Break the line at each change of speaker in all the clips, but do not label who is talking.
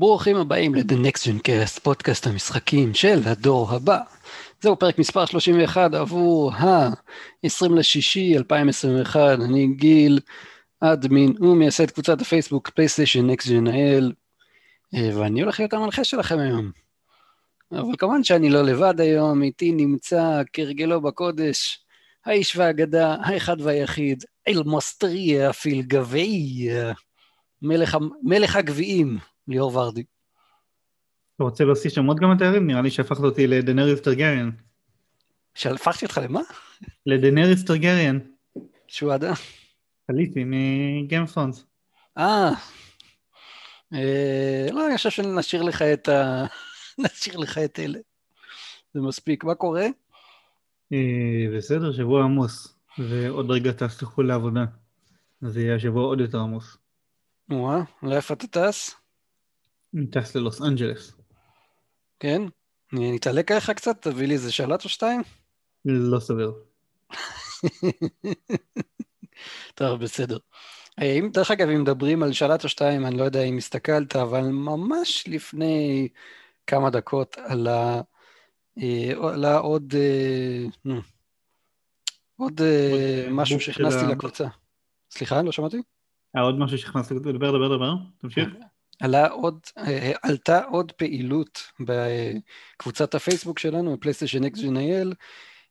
ברוכים הבאים ל-The Next Gen Cast, פודקאסט המשחקים של הדור הבא. זהו פרק מספר 31 עבור ה-20 לשישי 2021. אני גיל אדמין ומייסד קבוצת הפייסבוק פלייסטיישן Next Gen IL, ואני הולך להיות המנחה שלכם היום. אבל כמובן שאני לא לבד היום, איתי נמצא כרגלו בקודש, האיש והאגדה, האחד והיחיד, אל מוסטריה פילגבי, מלך, מלך הגביעים. ליאור ורדי.
אתה רוצה להוסיף שמות גם לתארים? נראה לי שהפכת אותי לדנריס טרגריאן.
שהפכתי אותך למה?
לדנריס טרגריאן.
שהוא עדה?
עליתי מגיים פונס.
אה. אה, לא, אני חושב שנשאיר לך את ה... נשאיר לך את אלה. זה מספיק. מה קורה?
אה, בסדר, שבוע עמוס. ועוד רגע טס לחו"ל לעבודה. אז יהיה השבוע עוד יותר עמוס.
וואה, לאיפה אתה טס?
אני טס ללוס אנג'לס.
כן? אני אתעלק עליך קצת? תביא לי איזה שלט או שתיים?
לא סביר.
טוב, בסדר. אם, דרך אגב, אם מדברים על שלט או שתיים, אני לא יודע אם הסתכלת, אבל ממש לפני כמה דקות עלה, אה, עלה עוד, אה, עוד אה, משהו שהכנסתי לקבוצה. סליחה, לא שמעתי?
היה עוד משהו שהכנסתי לקבוצה, דבר, דבר, דבר, תמשיך.
עלה עוד, עלתה עוד פעילות בקבוצת הפייסבוק שלנו, PlayStation NextGen IL,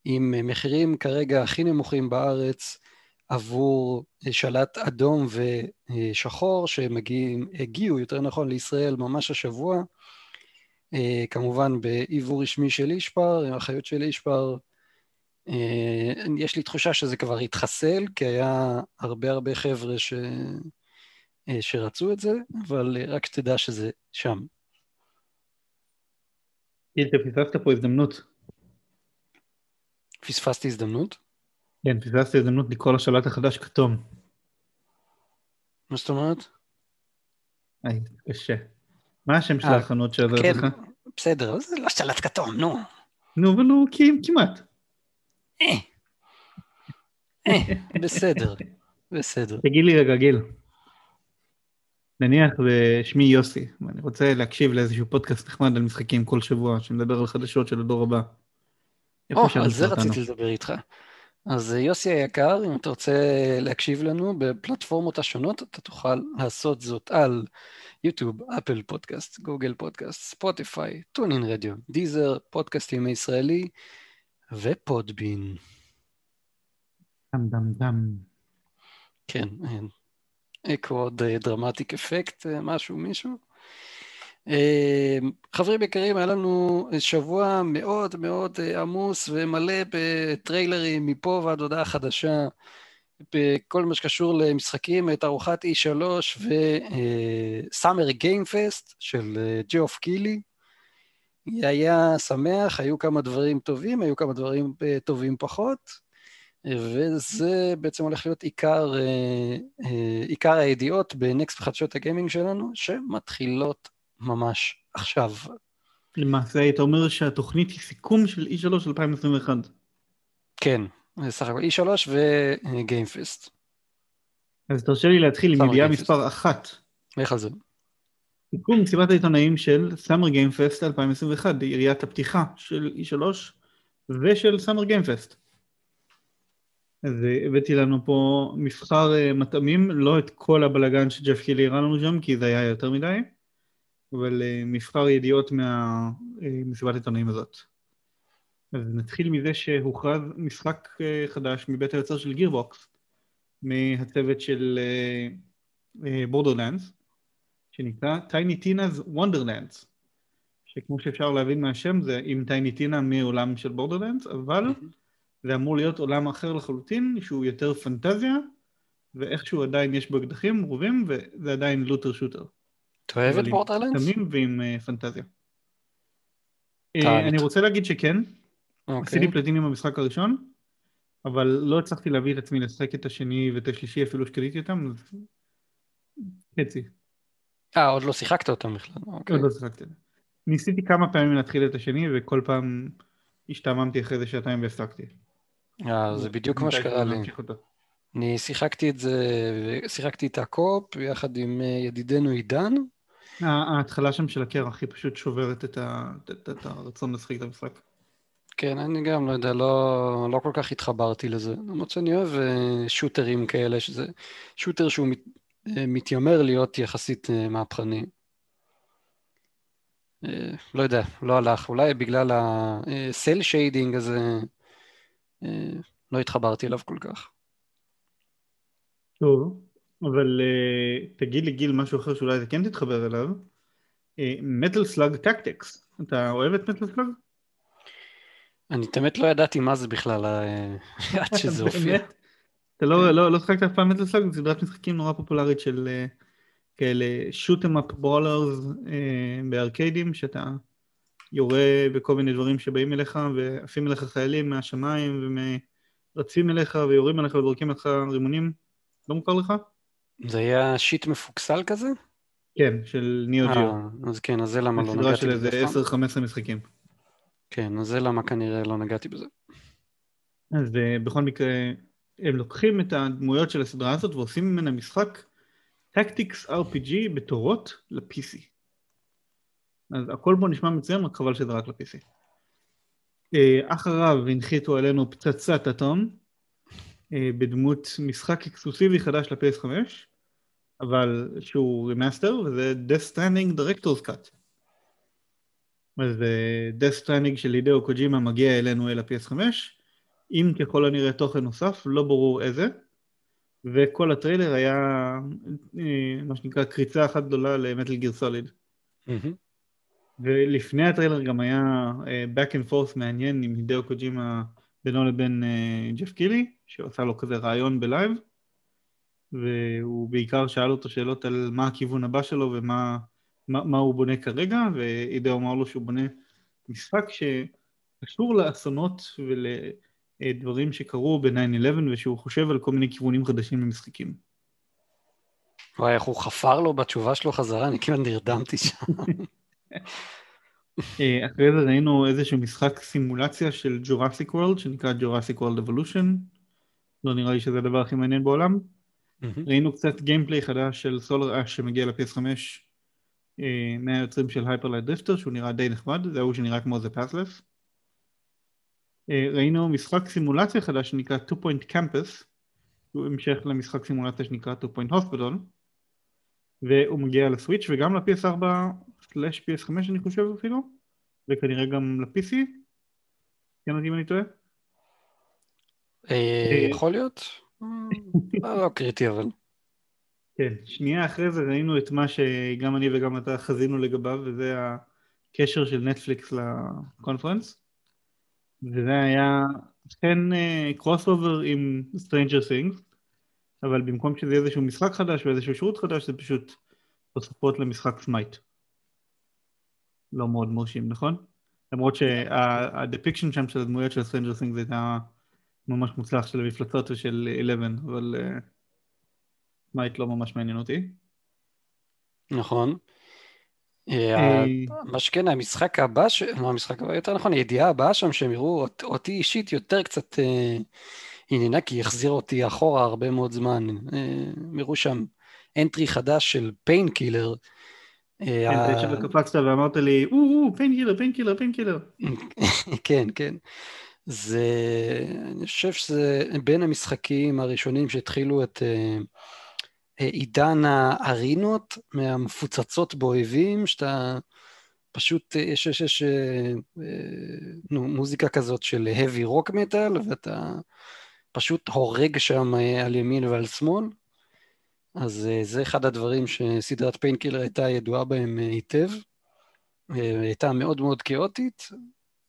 עם מחירים כרגע הכי נמוכים בארץ עבור שלט אדום ושחור, שהגיעו, יותר נכון, לישראל ממש השבוע, כמובן ביבוא רשמי של ישפאר, עם אחריות של ישפאר. יש לי תחושה שזה כבר התחסל, כי היה הרבה הרבה חבר'ה ש... אה, שרצו את זה, אבל אה, רק שתדע שזה שם.
אתה פספסת פה הזדמנות.
פספסתי הזדמנות?
כן, פספסתי הזדמנות לקרוא לשלט החדש כתום.
מה זאת אומרת?
היי, קשה. מה השם של אה, החנות שעזרת
כן,
לך?
בסדר, זה לא שלט כתום, נו.
נו, אבל הוא כמעט.
אה, בסדר, בסדר.
תגיד לי רגע, גיל. נניח ושמי יוסי, ואני רוצה להקשיב לאיזשהו פודקאסט נחמד על משחקים כל שבוע, שמדבר על חדשות של הדור הבא.
או, על זה רציתי לדבר איתך. אז אה, יוסי היקר, אם אתה רוצה להקשיב לנו בפלטפורמות השונות, אתה תוכל לעשות זאת על יוטיוב, אפל פודקאסט, גוגל פודקאסט, ספוטיפיי, טונין רדיו, דיזר, פודקאסטים הישראלי ופודבין.
דם דם דם.
כן, אקו דרמטיק אפקט, משהו, מישהו. אה, חברים יקרים, היה לנו שבוע מאוד מאוד אה, עמוס ומלא בטריילרים מפה ועד הודעה חדשה, בכל מה שקשור למשחקים, תערוכת E3 וסאמר גיים פסט של ג'אף קילי. היה שמח, היו כמה דברים טובים, היו כמה דברים אה, טובים פחות. וזה בעצם הולך להיות עיקר, אה, אה, עיקר הידיעות ב Next בחדשות הגיימינג שלנו, שמתחילות ממש עכשיו.
למעשה היית אומר שהתוכנית היא סיכום של E3 2021.
כן, סך הכל E3 ו Game Fest.
אז תרשה לי להתחיל עם ידיעה מספר אחת.
לך על זה.
סיכום מסיבת העיתונאים של Summer Game Fest 2021, יריית הפתיחה של E3 ושל Summer Game Fest. אז הבאתי לנו פה מבחר אה, מטעמים, לא את כל הבלגן שג'ף קילי הראה לנו שם, כי זה היה יותר מדי, אבל אה, מבחר ידיעות מהמסיבת אה, עיתונאים הזאת. אז נתחיל מזה שהוכרז משחק חדש מבית היוצר של גירבוקס, מהצוות של בורדרלנדס, שנקרא טייני טינא's וונדרלנדס, שכמו שאפשר להבין מהשם זה עם טייני טינה מעולם של בורדרלנדס, אבל mm-hmm. זה אמור להיות עולם אחר לחלוטין, שהוא יותר פנטזיה, ואיכשהו עדיין יש בו אקדחים רובים, וזה עדיין looter shooter.
אתה אוהב את בורדרלנדס?
תמים ועם אה, פנטזיה. אה, אני רוצה להגיד שכן. Okay. אוקיי. עשיתי פלטינים במשחק הראשון, אבל לא הצלחתי להביא את עצמי לשחק את השני ואת השלישי אפילו שקליתי אותם, אז חצי.
אה, עוד לא שיחקת אותם בכלל.
אוקיי. עוד לא שיחקתי. ניסיתי כמה פעמים להתחיל את השני, וכל פעם השתעממתי אחרי זה שעתיים והפסקתי.
אה, זה בדיוק מה שקרה לי. אני שיחקתי את זה, שיחקתי את הקופ יחד עם אה, ידידנו עידן,
ההתחלה שם של הקרח היא פשוט שוברת את, ה... את, את הרצון לשחק את המשחק.
כן, אני גם לא יודע, לא, לא כל כך התחברתי לזה. למרות שאני אוהב אה, shooterים כאלה, שזה shooter שהוא מת, מתיימר להיות יחסית מהפכני. לא יודע, לא הלך. אולי בגלל ה cel shading הזה, לא התחברתי אליו כל כך.
טוב, אבל אה, תגיד לי גיל משהו אחר שאולי אתה כן תתחבר אליו. Metal Slug Tactics, אתה אוהב את Metal Slug?
אני תמיד לא ידעתי מה זה בכלל אה, עד שזה הופיע.
אתה לא, לא, לא שחקת אף פעם Metal Slug? זו סדרת משחקים נורא פופולרית של אה, כאלה up brawlers אה, בארקיידים, שאתה יורה בכל מיני דברים שבאים אליך ועפים אליך חיילים מהשמיים ורצים אליך ויורים עליך וזורקים לך רימונים. לא מוכר לך?
זה היה שיט מפוקסל כזה?
כן, של ניאו
ג'יו. אז כן, אז זה למה לא
נגעתי בזה. סדרה של איזה 10-15 משחקים.
כן, אז זה למה כנראה לא נגעתי בזה.
אז uh, בכל מקרה, הם לוקחים את הדמויות של הסדרה הזאת ועושים ממנה משחק טקטיקס RPG בתורות ל-PC. אז הכל פה נשמע מצוין, רק חבל שזה רק ל-PC. אה, אחריו הנחיתו עלינו פצצת אטום, אה, בדמות משחק exclusiveי חדש ל-PS5, אבל שהוא remaster, וזה Death Stranding Director's Cut. אז Death Stranding של הידאו קוג'ימה מגיע אלינו אל ה-PS5 עם ככל הנראה תוכן נוסף, לא ברור איזה וכל הטריילר היה אה, מה שנקרא קריצה אחת גדולה ל Metal Gear Solid ולפני הטריילר גם היה אה, back and forth מעניין עם הידאו קוג'ימה בינו לבין אה, ג'ף קילי שעושה לו כזה רעיון בלייב והוא בעיקר שאל אותו שאלות על מה הכיוון הבא שלו ומה מה, מה הוא בונה כרגע, ואידאו אמר לו שהוא בונה משחק שקשור לאסונות ולדברים שקרו ב-9-11 ושהוא חושב על כל מיני כיוונים חדשים במשחקים.
וואי, איך הוא חפר לו בתשובה שלו חזרה, אני כמעט נרדמתי שם.
אה, אחרי זה ראינו איזשהו משחק סימולציה של Jurassic World שנקרא Jurassic World Evolution. לא נראה לי שזה הדבר הכי מעניין בעולם. ראינו קצת gameplay חדש של Solar Ash שמגיע ל-PS5 אה, מהיוצרים של Hyper Light Drifter שהוא נראה די נחמד, זה ההוא שנראה כמו The Pathless. אה, ראינו משחק סימולציה חדש שנקרא 2 Point Campus, שהוא המשך למשחק סימולציה שנקרא 2 Point Hospital, והוא מגיע לסוויץ' וגם ל-PS4/PS5 אני חושב אפילו, וכנראה גם ל-PC, תקן אותי אם אני טועה.
אה, יכול להיות, לא קריטי אבל.
כן, שנייה אחרי זה ראינו את מה שגם אני וגם אתה חזינו לגביו, וזה הקשר של נטפליקס ל conference. וזה היה אכן crossover עם Stranger Things, אבל במקום שזה יהיה איזשהו משחק חדש ואיזשהו שירות חדש, זה פשוט תוספות למשחק Smite. לא מאוד מרשים, נכון? למרות שה depiction שם של הדמויות של Stranger Things הייתה ממש מוצלח של המפלצות ושל 11, אבל... אה, Smite לא ממש מעניין אותי.
נכון. אה, אה, מה שכן, המשחק הבא, לא המשחק הבא, יותר נכון, הידיעה הבאה שם, שהם הראו אותי אישית יותר קצת אה, עניינה, כי היא החזירה אותי אחורה הרבה מאוד זמן. הם הראו שם entry חדש של Painkiller.
כן, זה שקפצת ואמרת לי, או, Painkiller, Painkiller, Painkiller.
כן, כן. זה, אני חושב שזה בין המשחקים הראשונים שהתחילו את... עידן ה arenaות מהמפוצצות באויבים, שאתה פשוט, יש, יש, יש נו, מוזיקה כזאת של heavy rock metal, ואתה פשוט הורג שם על ימין ועל שמאל. אז זה אחד הדברים שסדרת Painkiller הייתה ידועה בהם היטב. הייתה מאוד מאוד כאוטית,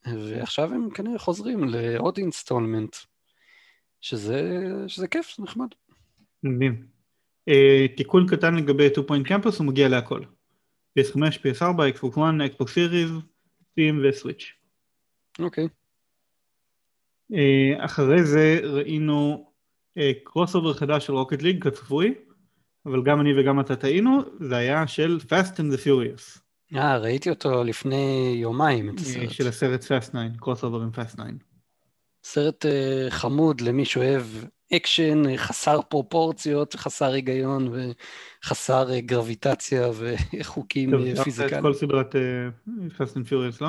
ועכשיו הם כנראה חוזרים לעוד installment, שזה, שזה כיף, זה נחמד.
מדהים. אה, תיקון קטן לגבי 2 Point Campus הוא מגיע להכל. PS5, PS4, Xbox One, Xbox Series, Steam ו Switch.
אוקיי.
אה, אחרי זה ראינו cross אה, over חדש של Rocket League כצפוי, אבל גם אני וגם אתה טעינו, זה היה של Fast and the Furious.
אה, ראיתי אותו לפני יומיים, את
הסרט. של הסרט Fast 9, crossover עם Fast 9.
סרט אה, חמוד למי שאוהב אקשן חסר פרופורציות, חסר היגיון וחסר אה, גרביטציה וחוקים פיזיקליים.
את כל סדרת אה, Fast and Furious, לא?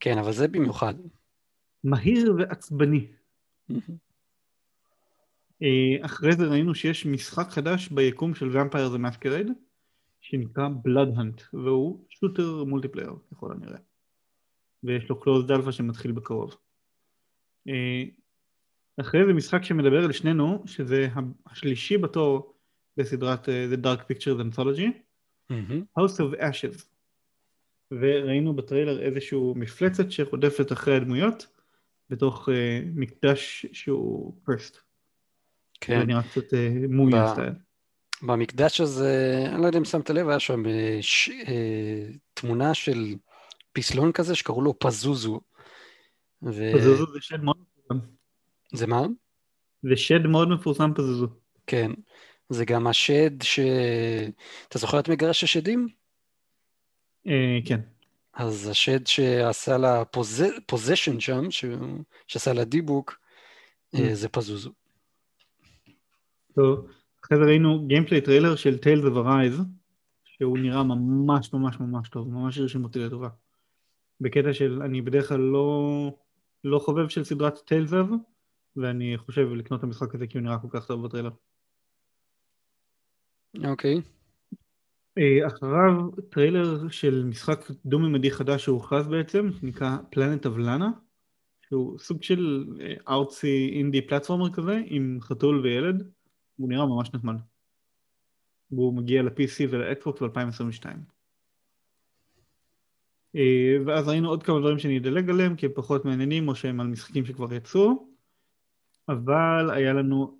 כן, אבל זה במיוחד.
מהיר ועצבני. אה, אחרי זה ראינו שיש משחק חדש ביקום של Vampire the Masquerade שנקרא Blood Hunt והוא shooter multiplayer ככל הנראה ויש לו closed alpha שמתחיל בקרוב. אה, אחרי זה משחק שמדבר על שנינו שזה השלישי בתור בסדרת אה, The Dark Pictures Anthology House of Ashes וראינו בטריילר איזשהו מפלצת שרודפת אחרי הדמויות בתוך uh, מקדש שהוא פרסט. כן. זה נראה קצת uh, מומיה סטייל.
במקדש הזה, אני לא יודע אם שמת לב, היה שם uh, ש, תמונה של פסלון כזה שקראו לו פזוזו.
ו... פזוזו זה שד מאוד מפורסם.
זה מה?
זה שד מאוד מפורסם פזוזו.
כן. זה גם השד ש... אתה זוכר את מגרש השדים?
אה, כן.
אז השד שעשה לה possession שם, שעשה לה דיבוק, ממ. זה פזוזו.
טוב, אחרי זה ראינו gameplay trailer של Tales of Arise, שהוא נראה ממש ממש ממש טוב, ממש הרשים אותי לטובה. בקטע של, אני בדרך כלל לא, לא חובב של סדרת Tales of, ואני חושב לקנות את המשחק הזה כי הוא נראה כל כך טוב בטריילר.
אוקיי. אוקיי.
אה, אחריו טריילר של משחק דו-ממדי חדש שהוכרז בעצם, שנקרא Planet of Lana, שהוא סוג של artsy indie platformer כזה, עם חתול וילד, הוא נראה ממש נחמד. והוא מגיע ל-PC ול-Xbox ב-2022. אה, ואז ראינו עוד כמה דברים שאני אדלג עליהם, כי הם פחות מעניינים, או שהם על משחקים שכבר יצאו. אבל היה לנו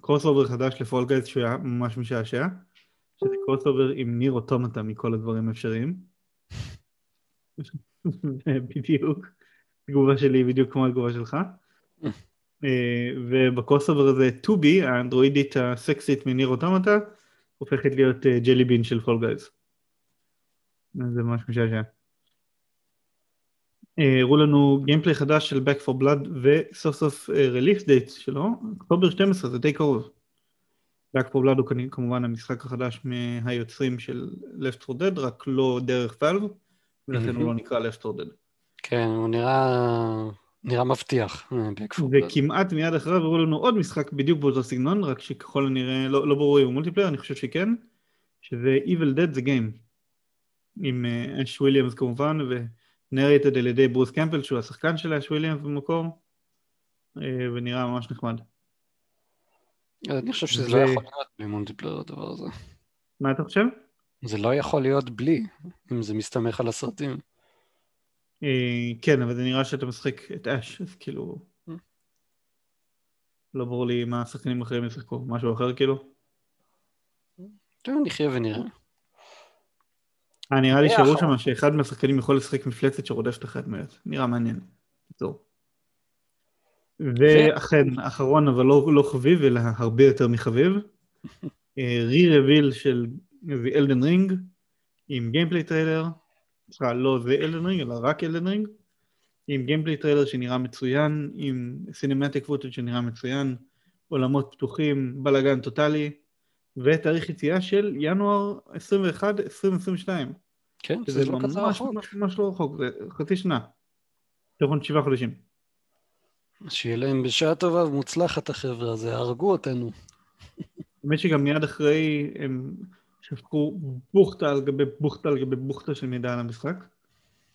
cross אה, over חדש ל Fall Guys שהוא היה ממש משעשע. שזה crossover עם NieR Automata מכל הדברים האפשריים. בדיוק. התגובה שלי היא בדיוק כמו התגובה שלך. אה, וב crossover הזה 2B, האנדרואידית הסקסית מ NieR Automata, הופכת להיות ג'לי אה, bean של Fall Guys. זה ממש משעשע. אה, הראו לנו gameplay חדש של Back for Blood וסוף סוף release date שלו, אוקטובר 12, זה די קרוב. For Blood הוא כמובן המשחק החדש מהיוצרים של Left 4 Dead, רק לא דרך Valve, ולכן הוא לא נקרא Left 4 Dead.
כן, הוא נראה, נראה מבטיח,
Back 4 Blood. וכמעט מיד אחריו הראו לנו עוד משחק בדיוק באותו סגנון, רק שככל הנראה, לא, לא ברור אם הוא multiplayer, אני חושב שכן, שזה Evil Dead the Game, עם אש אה, וויליאמס כמובן, ו narrated על ידי ברוס קמפל, שהוא השחקן של אש וויליאמס במקור, אה, ונראה ממש נחמד.
אני חושב שזה לא יכול להיות בלי multiplayer הדבר הזה.
מה אתה חושב?
זה לא יכול להיות בלי, אם זה מסתמך על הסרטים.
אה, כן, אבל זה נראה שאתה משחק את אש, אז כאילו... אה. לא ברור לי מה השחקנים אחרים ישחקו, משהו אחר כאילו?
טוב, נחיה ונראה.
אה, נראה לי שהראו שם שאחד מהשחקנים יכול לשחק מפלצת שרודפת אחרי הדמויות. נראה מעניין. בקיצור. ואכן, אחרון אבל לא, לא חביב, אלא הרבה יותר מחביב, re-reveal של Elden Ring עם gameplay trailer, סליחה, לא The Elden Ring, אלא רק Elden Ring, עם gameplay trailer שנראה מצוין, עם cinematic footage שנראה מצוין, עולמות פתוחים, בלאגן טוטאלי, ותאריך יציאה של ינואר 21, 2022.
כן, זה לא כזה רחוק.
ממש ממש לא רחוק, זה חצי שנה. נכון שבעה חודשים.
שיהיה להם בשעה טובה ומוצלחת החבר'ה הזה, הרגו אותנו.
האמת שגם מיד אחרי הם שפכו בוכטה על גבי בוכטה על גבי בוכטה של מידע על המשחק,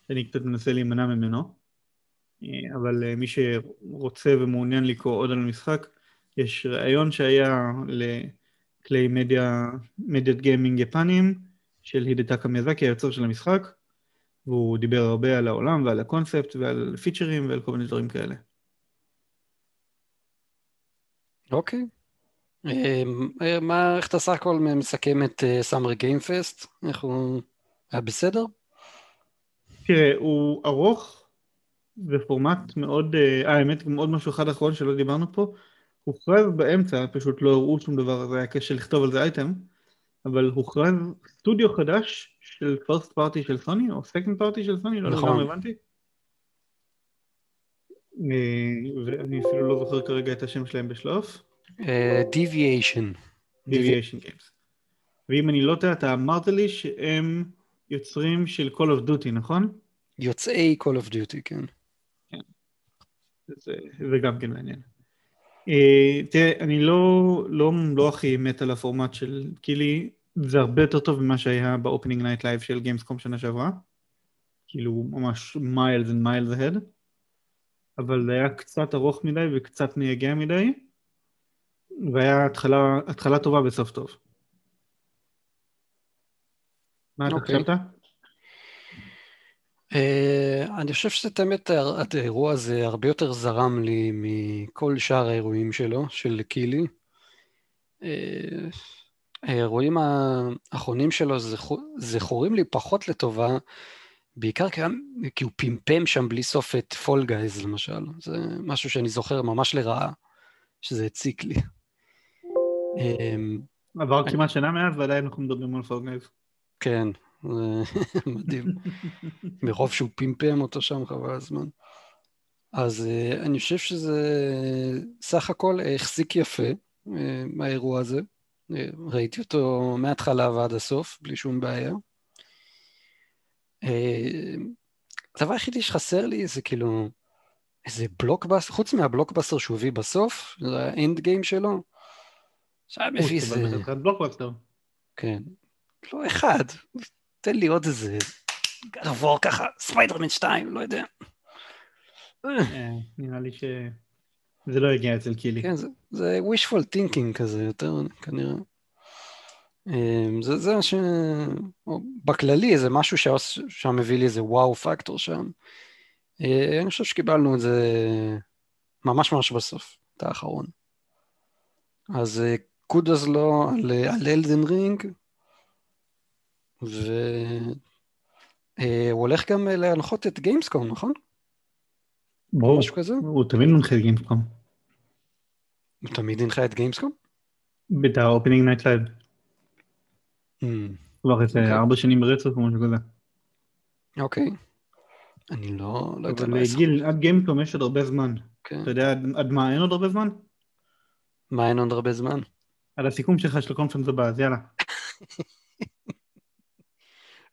שאני קצת מנסה להימנע ממנו, אבל אה, מי שרוצה ומעוניין לקרוא עוד על המשחק, יש ראיון שהיה לכלי מדיה, מדיית גיימינג יפניים של הידטקה מיאזקי, היוצר של המשחק, והוא דיבר הרבה על העולם ועל הקונספט ועל פיצ'רים ועל כל מיני דברים כאלה.
אוקיי. אמ, אה, מה, איך אתה סך הכל מסכם את סאמר גיימפסט? איך הוא... היה בסדר?
תראה, הוא ארוך בפורמט מאוד... אה, אה, האמת, גם עוד משהו אחד אחרון שלא דיברנו פה. הוכרז באמצע, פשוט לא הראו שום דבר, זה היה קשה לכתוב על זה אייטם, אבל הוכרז סטודיו חדש של פרסט פארטי של סוני, או סקנד פארטי של סוני, לא נכון. לגמרי הבנתי. אה, ואני אפילו לא זוכר כרגע את השם שלהם בשלוף.
אה, Deviation.
Deviation Games. ואם אני לא טועה, אתה אמרת לי שהם יוצרים של Call of Duty, נכון?
יוצאי Call of Duty, כן.
זה, זה גם כן מעניין. אה, תראה, אני לא, לא, לא הכי מת על הפורמט של קילי, זה הרבה יותר טוב ממה שהיה ב Opening Night Live של Gamescom שנה שעברה. כאילו ממש miles and ahead. אבל זה היה קצת ארוך מדי וקצת מייגע מדי, והיה התחלה, התחלה טובה בסוף טוב. מה אתה
אוקיי.
חשבת?
Uh, אני חושב שאת האמת, האירוע הזה הרבה יותר זרם לי מכל שאר האירועים שלו, של קילי. Uh, האירועים האחרונים שלו זכור, זכורים לי פחות לטובה, בעיקר כי, כי הוא פמפם שם בלי סוף את פול גייז למשל. זה משהו שאני זוכר ממש לרעה, שזה הציק לי. Um,
עבר כמעט שנה מאז ועדיין אנחנו מדברים על פולגייז.
כן, זה מדהים. מרוב שהוא פמפם אותו שם חבל הזמן. אז uh, אני חושב שזה סך הכל החזיק יפה, uh, האירוע הזה. Uh, ראיתי אותו מההתחלה ועד הסוף, בלי שום בעיה. Uh, הדבר היחידי שחסר לי זה כאילו איזה בלוקבאסטר, חוץ מהבלוקבאסטר שהוא הביא בסוף, זה ה end game שלו, שהיה מביא איזה... כן. לא אחד, תן לי עוד איזה גרבור ככה, ספיידרמן 2, לא יודע.
אה, נראה לי שזה לא הגיע אצל קילי.
כן, זה wishful thinking כזה יותר, כנראה. אמ, זה, זה ש... בכללי, זה משהו שם מביא לי איזה wow factor שם. אה, אני חושב שקיבלנו את זה ממש ממש בסוף, את האחרון. אז קודוס לו על, על Elden Ring, והוא הולך גם להנחות את Gamescom, נכון?
ברור,
משהו כזה?
הוא תמיד מנחה את Gamescom.
הוא תמיד הנחה את Gamescom?
את ה Opening Night Live.
Mm,
כבר איזה
אוקיי.
ארבע שנים ברצף או משהו כזה.
אוקיי. אני לא, לא יודע
אבל
מה
אה, גיל, עד גיימסקום יש עוד הרבה זמן.
כן.
אתה יודע עד- מה אין עוד הרבה זמן?
מה אין עוד הרבה זמן?
על הסיכום שלך של הקונפרנס הבא, אז יאללה.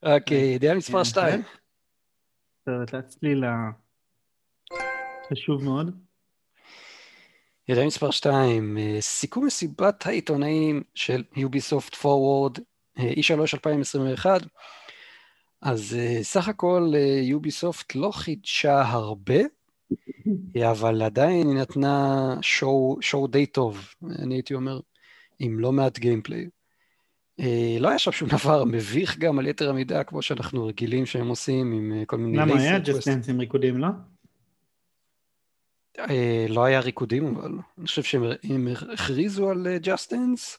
אוקיי, ידיעה מספר
כן,
2.
את הצליל החשוב מאוד.
ידיעה מספר 2, סיכום מסיבת העיתונאים של יוביסופט פורוורד, E3 2021. אז אה, סך הכל Ubisoft לא חידשה הרבה, אבל עדיין היא נתנה שואו, שואו די טוב, אני הייתי אומר, עם לא מעט gameplay. אה, לא היה שם שום דבר מביך גם על יתר המידה, כמו שאנחנו רגילים שהם עושים עם אה, כל מיני...
למה היה Just Dance עם ריקודים, לא?
אה, לא היה ריקודים, אבל אני חושב שהם הם הכריזו על Just Dance,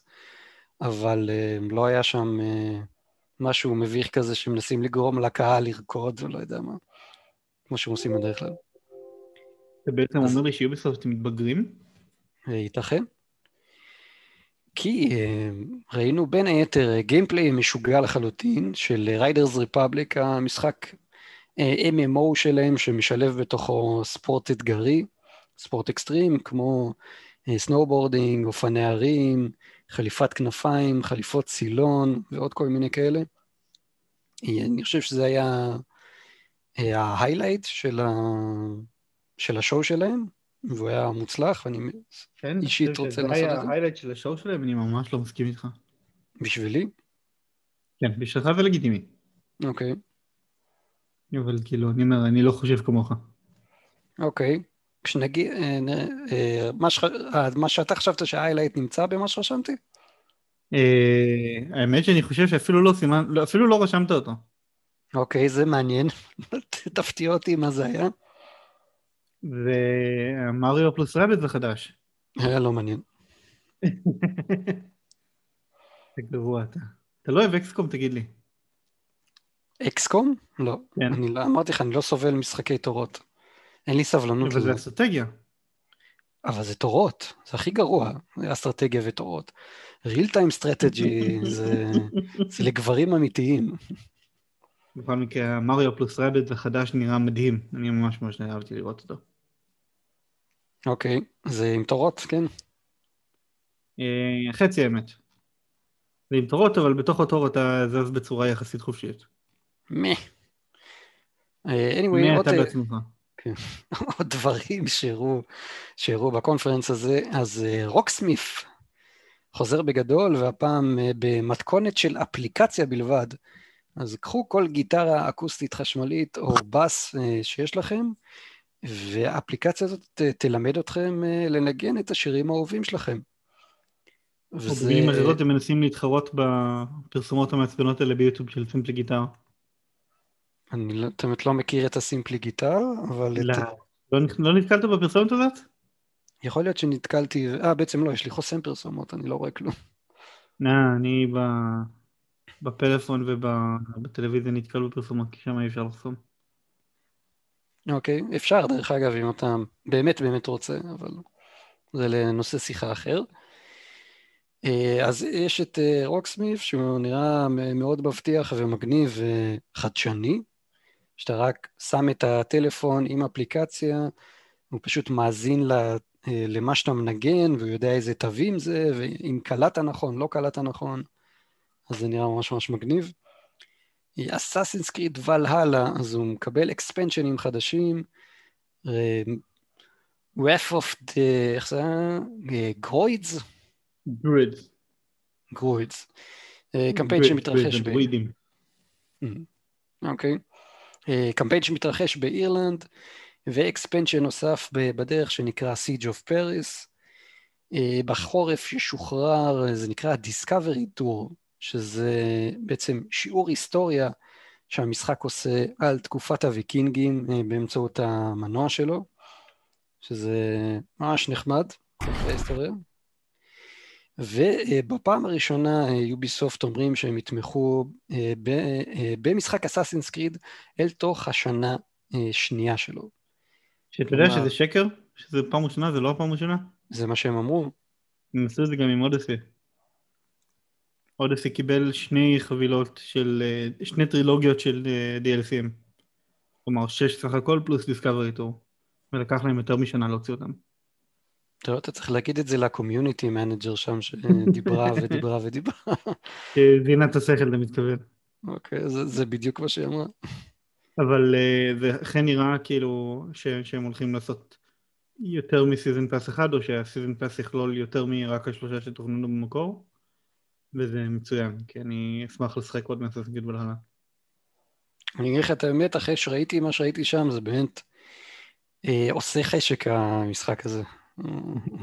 אבל אה, לא היה שם אה, משהו מביך כזה שמנסים לגרום לקהל לרקוד ולא יודע מה, כמו שהם עושים בדרך כלל.
אתה בעצם אומר לי ש Ubisoft מתבגרים?
אה, ייתכן. כי ראינו בין היתר gameplay משוגע לחלוטין של Riders Republic, המשחק MMO שלהם שמשלב בתוכו ספורט אתגרי, ספורט אקסטרים, כמו snowboarding, אופני הרים, חליפת כנפיים, חליפות סילון ועוד כל מיני כאלה. אה, אני חושב שזה היה אה, ה highlight של, ה... של ה show שלהם, והוא היה מוצלח, ואני
כן,
אישית רוצה לעשות את זה?
ה highlight של ה show שלהם, אני ממש לא מסכים איתך.
בשבילי,
כן, בשבילך זה לגיטימי.
אוקיי,
אבל כאילו, אני אומר, אני לא חושב כמוך.
אוקיי. כשנגיד, אה, אה, מה. אה, מה שאתה חשבת שההיילייט נמצא במה שרשמתי?
אה, האמת שאני חושב שאפילו לא סימן, לא, אפילו לא רשמת אותו.
אוקיי, זה מעניין. תפתיע אותי מה זה היה.
ומריו פלוס רביט זה חדש.
היה לא מעניין.
זה גרוע אתה. אתה לא אוהב אקסקום, תגיד לי.
אקסקום? לא.
כן.
אני לא, אמרתי לך, אני לא סובל משחקי תורות. אין לי סבלנות
אבל זה. אסטרטגיה.
אבל זה תורות, זה הכי גרוע, אסטרטגיה ותורות. real time strategy זה, זה לגברים אמיתיים.
בכל מקרה, מריו פלוס רביט החדש נראה מדהים. אני ממש ממש אהבתי לראות אותו.
אוקיי, זה עם תורות, כן.
אה, חצי האמת. זה עם תורות, אבל בתוך התור אתה זז בצורה יחסית חופשית.
מי. anyway,
מי
עוד,
אתה בעצמך?
כן. עוד דברים שהראו, שהראו בקונפרנס הזה, אז רוקסמיף חוזר בגדול, והפעם אה, במתכונת של אפליקציה בלבד. אז קחו כל גיטרה אקוסטית חשמלית או בס אה, שיש לכם, והאפליקציה הזאת תלמד אתכם אה, לנגן את השירים האהובים שלכם.
וזה... או במילים אחרות הם מנסים להתחרות בפרסומות המעצבנות האלה ביוטיוב של סימפלי גיטר.
אני לא, באמת לא מכיר את הסימפלי גיטר, אבל...
לא,
את...
לא, לא נתקלת בפרסומת הזאת?
יכול להיות שנתקלתי, אה בעצם לא, יש לי חוסם פרסומות, אני לא רואה כלום.
נא, אני ב... בפלאפון ובטלוויזיה נתקל בפרסומות, כי שם אי אפשר לחסום.
אוקיי, אפשר דרך אגב, אם אתה באמת באמת רוצה, אבל זה לנושא שיחה אחר. אה, אז יש את אה, רוקסמיף, שהוא נראה מאוד מבטיח ומגניב וחדשני, שאתה רק שם את הטלפון עם אפליקציה, הוא פשוט מאזין אה, למה שאתה מנגן, והוא יודע איזה תווים זה, ואם קלטת נכון, לא קלטת נכון, אז זה נראה ממש ממש מגניב. אסאסינס קריד ולהלה, אז הוא מקבל אקספנשנים חדשים. Wrath of the, איך זה היה? Druids?
Druids.
Druids. קמפיין שמתרחש ב... אוקיי. קמפיין שמתרחש באירלנד. ו expansion נוסף בדרך שנקרא Siege of Paris. אה, בחורף ששוחרר, זה נקרא Discovery Tour, שזה בעצם שיעור היסטוריה שהמשחק עושה על תקופת הוויקינגים אה, באמצעות המנוע שלו, שזה ממש נחמד, בהיסטוריה. ובפעם הראשונה יוביסופט אומרים שהם יתמכו אה, במשחק אסאסינס קריד אל תוך השנה שנייה שלו.
שאתה יודע שזה שקר? שזה פעם ראשונה, זה לא הפעם ראשונה?
זה מה שהם אמרו.
הם עשו את זה גם עם אודסי. אודסי קיבל שני חבילות של, אה, שני טרילוגיות של אה, DLCM. כלומר, שש סך הכל פלוס Discovery Tour. ולקח להם יותר משנה להוציא אותם.
טוב, אתה צריך להגיד את זה ל community manager שם, שדיברה ודיברה ודיברה.
זיינה את השכל, אתה מתכוון.
אוקיי, זה, זה בדיוק מה שהיא אמרה.
אבל uh, זה אכן נראה כאילו ש, שהם הולכים לעשות יותר מ season pass אחד, או שה season pass יכלול יותר מרק השלושה שתוכננו במקור, וזה מצוין, כי אני אשמח לשחק עוד מה Assassin's Creed Valhalla.
אני אגיד לך את האמת, אחרי שראיתי מה שראיתי שם, זה באמת אה, עושה חשק המשחק הזה.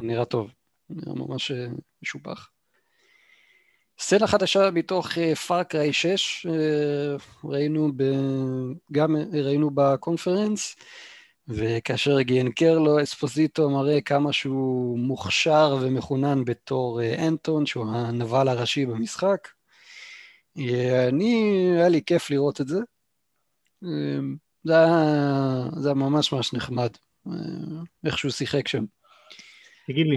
נראה טוב, נראה ממש אה, משובח. סצנה חדשה מתוך Far Cry 6, ראינו ב... גם ראינו ב conference, וכאשר ג'יאנקרלו אספוזיטו מראה כמה שהוא מוכשר ומחונן בתור אה, אנטון, שהוא הנבל הראשי במשחק. אה, אני, היה לי כיף לראות את זה. אה, זה היה, זה היה ממש ממש נחמד, איך שהוא שיחק שם.
תגיד לי,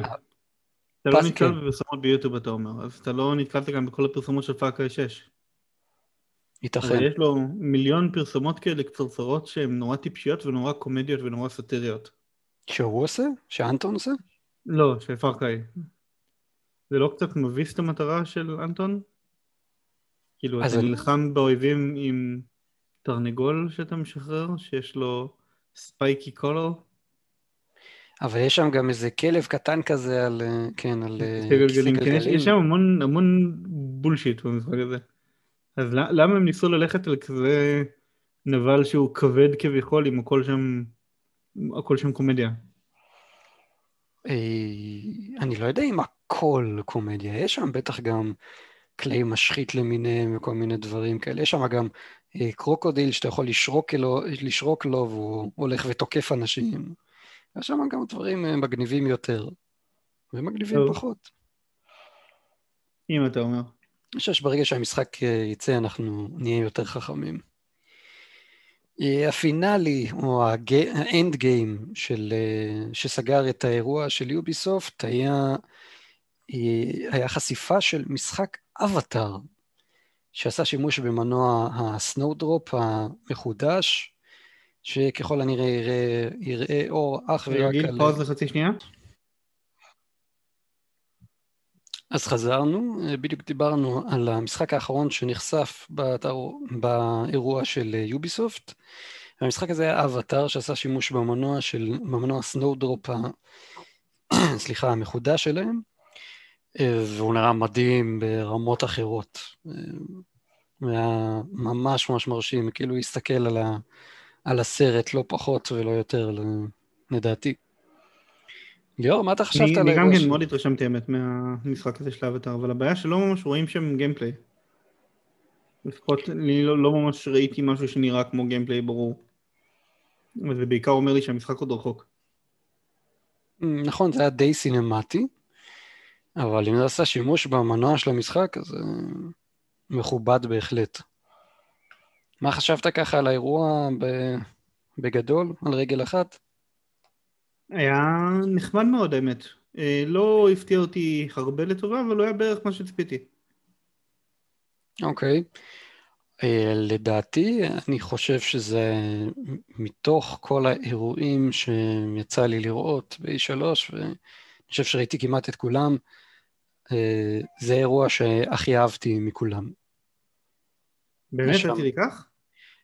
אתה לא נתקל בפרסומות ביוטיוב אתה אומר, אז אתה לא נתקלת גם בכל הפרסומות של Far Cry 6.
ייתכן.
יש לו מיליון פרסומות כאלה קצרצרות שהן נורא טיפשיות ונורא קומדיות ונורא סאטיריות.
שהוא עושה? שאנטון עושה?
לא, של Far Cry. זה לא קצת מביס את המטרה של אנטון? כאילו, אתה נלחם באויבים עם תרנגול שאתה משחרר, שיש לו spiky collar?
אבל יש שם גם איזה כלב קטן כזה על, כן, על
כיסא גלגלים. כן, יש, יש שם המון, המון bullshit במשחק הזה. אז למה הם ניסו ללכת על כזה נבל שהוא כבד כביכול, אם הכל שם, הכל שם קומדיה?
אה, אני לא יודע אם הכל קומדיה, יש שם בטח גם כלי משחית למיניהם וכל מיני דברים כאלה. יש שם גם אה, קרוקודיל שאתה יכול לשרוק לו, לשרוק לו והוא הולך ותוקף אנשים. יש שם גם דברים אה, מגניבים יותר, ומגניבים טוב. פחות.
אם אתה אומר.
אני חושב שברגע שהמשחק אה, יצא אנחנו נהיה יותר חכמים. אה, הפינאלי, או האנד גיים של, שסגר את האירוע של Ubisoft, היה, היה חשיפה של משחק אבטאר, שעשה שימוש במנוע ה Snowdrop המחודש, שככל הנראה יראה, יראה אור אך ורק
על... pause לחצי שנייה.
אז חזרנו, בדיוק דיברנו על המשחק האחרון שנחשף באתר, באירוע של Ubisoft. המשחק הזה היה אבטאר שעשה שימוש במנוע של, במנוע Snowdrop, סליחה, המחודש שלהם, והוא נראה מדהים ברמות אחרות. היה ממש ממש מרשים, כאילו הסתכל על, ה, על הסרט, לא פחות ולא יותר, לדעתי. ליאור, מה אתה חשבת
על? אני גם כן מאוד התרשמתי האמת מהמשחק הזה של האבטר, אבל הבעיה שלא ממש רואים שם gameplay. לפחות אני לא, לא ממש ראיתי משהו שנראה כמו גיימפליי ברור. וזה בעיקר אומר לי שהמשחק עוד רחוק.
נכון, זה היה די סינמטי, אבל אם זה עשה שימוש במנוע של המשחק, אז מכובד בהחלט. מה חשבת ככה על האירוע בגדול, על רגל אחת?
היה נחמד מאוד האמת. אה, לא הפתיע אותי הרבה לטובה, אבל לא היה בערך מה שציפיתי.
אוקיי. Okay. אה, לדעתי, אני חושב שזה מתוך כל האירועים שיצא לי לראות ב-E3, ואני חושב שראיתי כמעט את כולם, אה, זה האירוע שהכי אהבתי מכולם.
באמת עד כדי כך?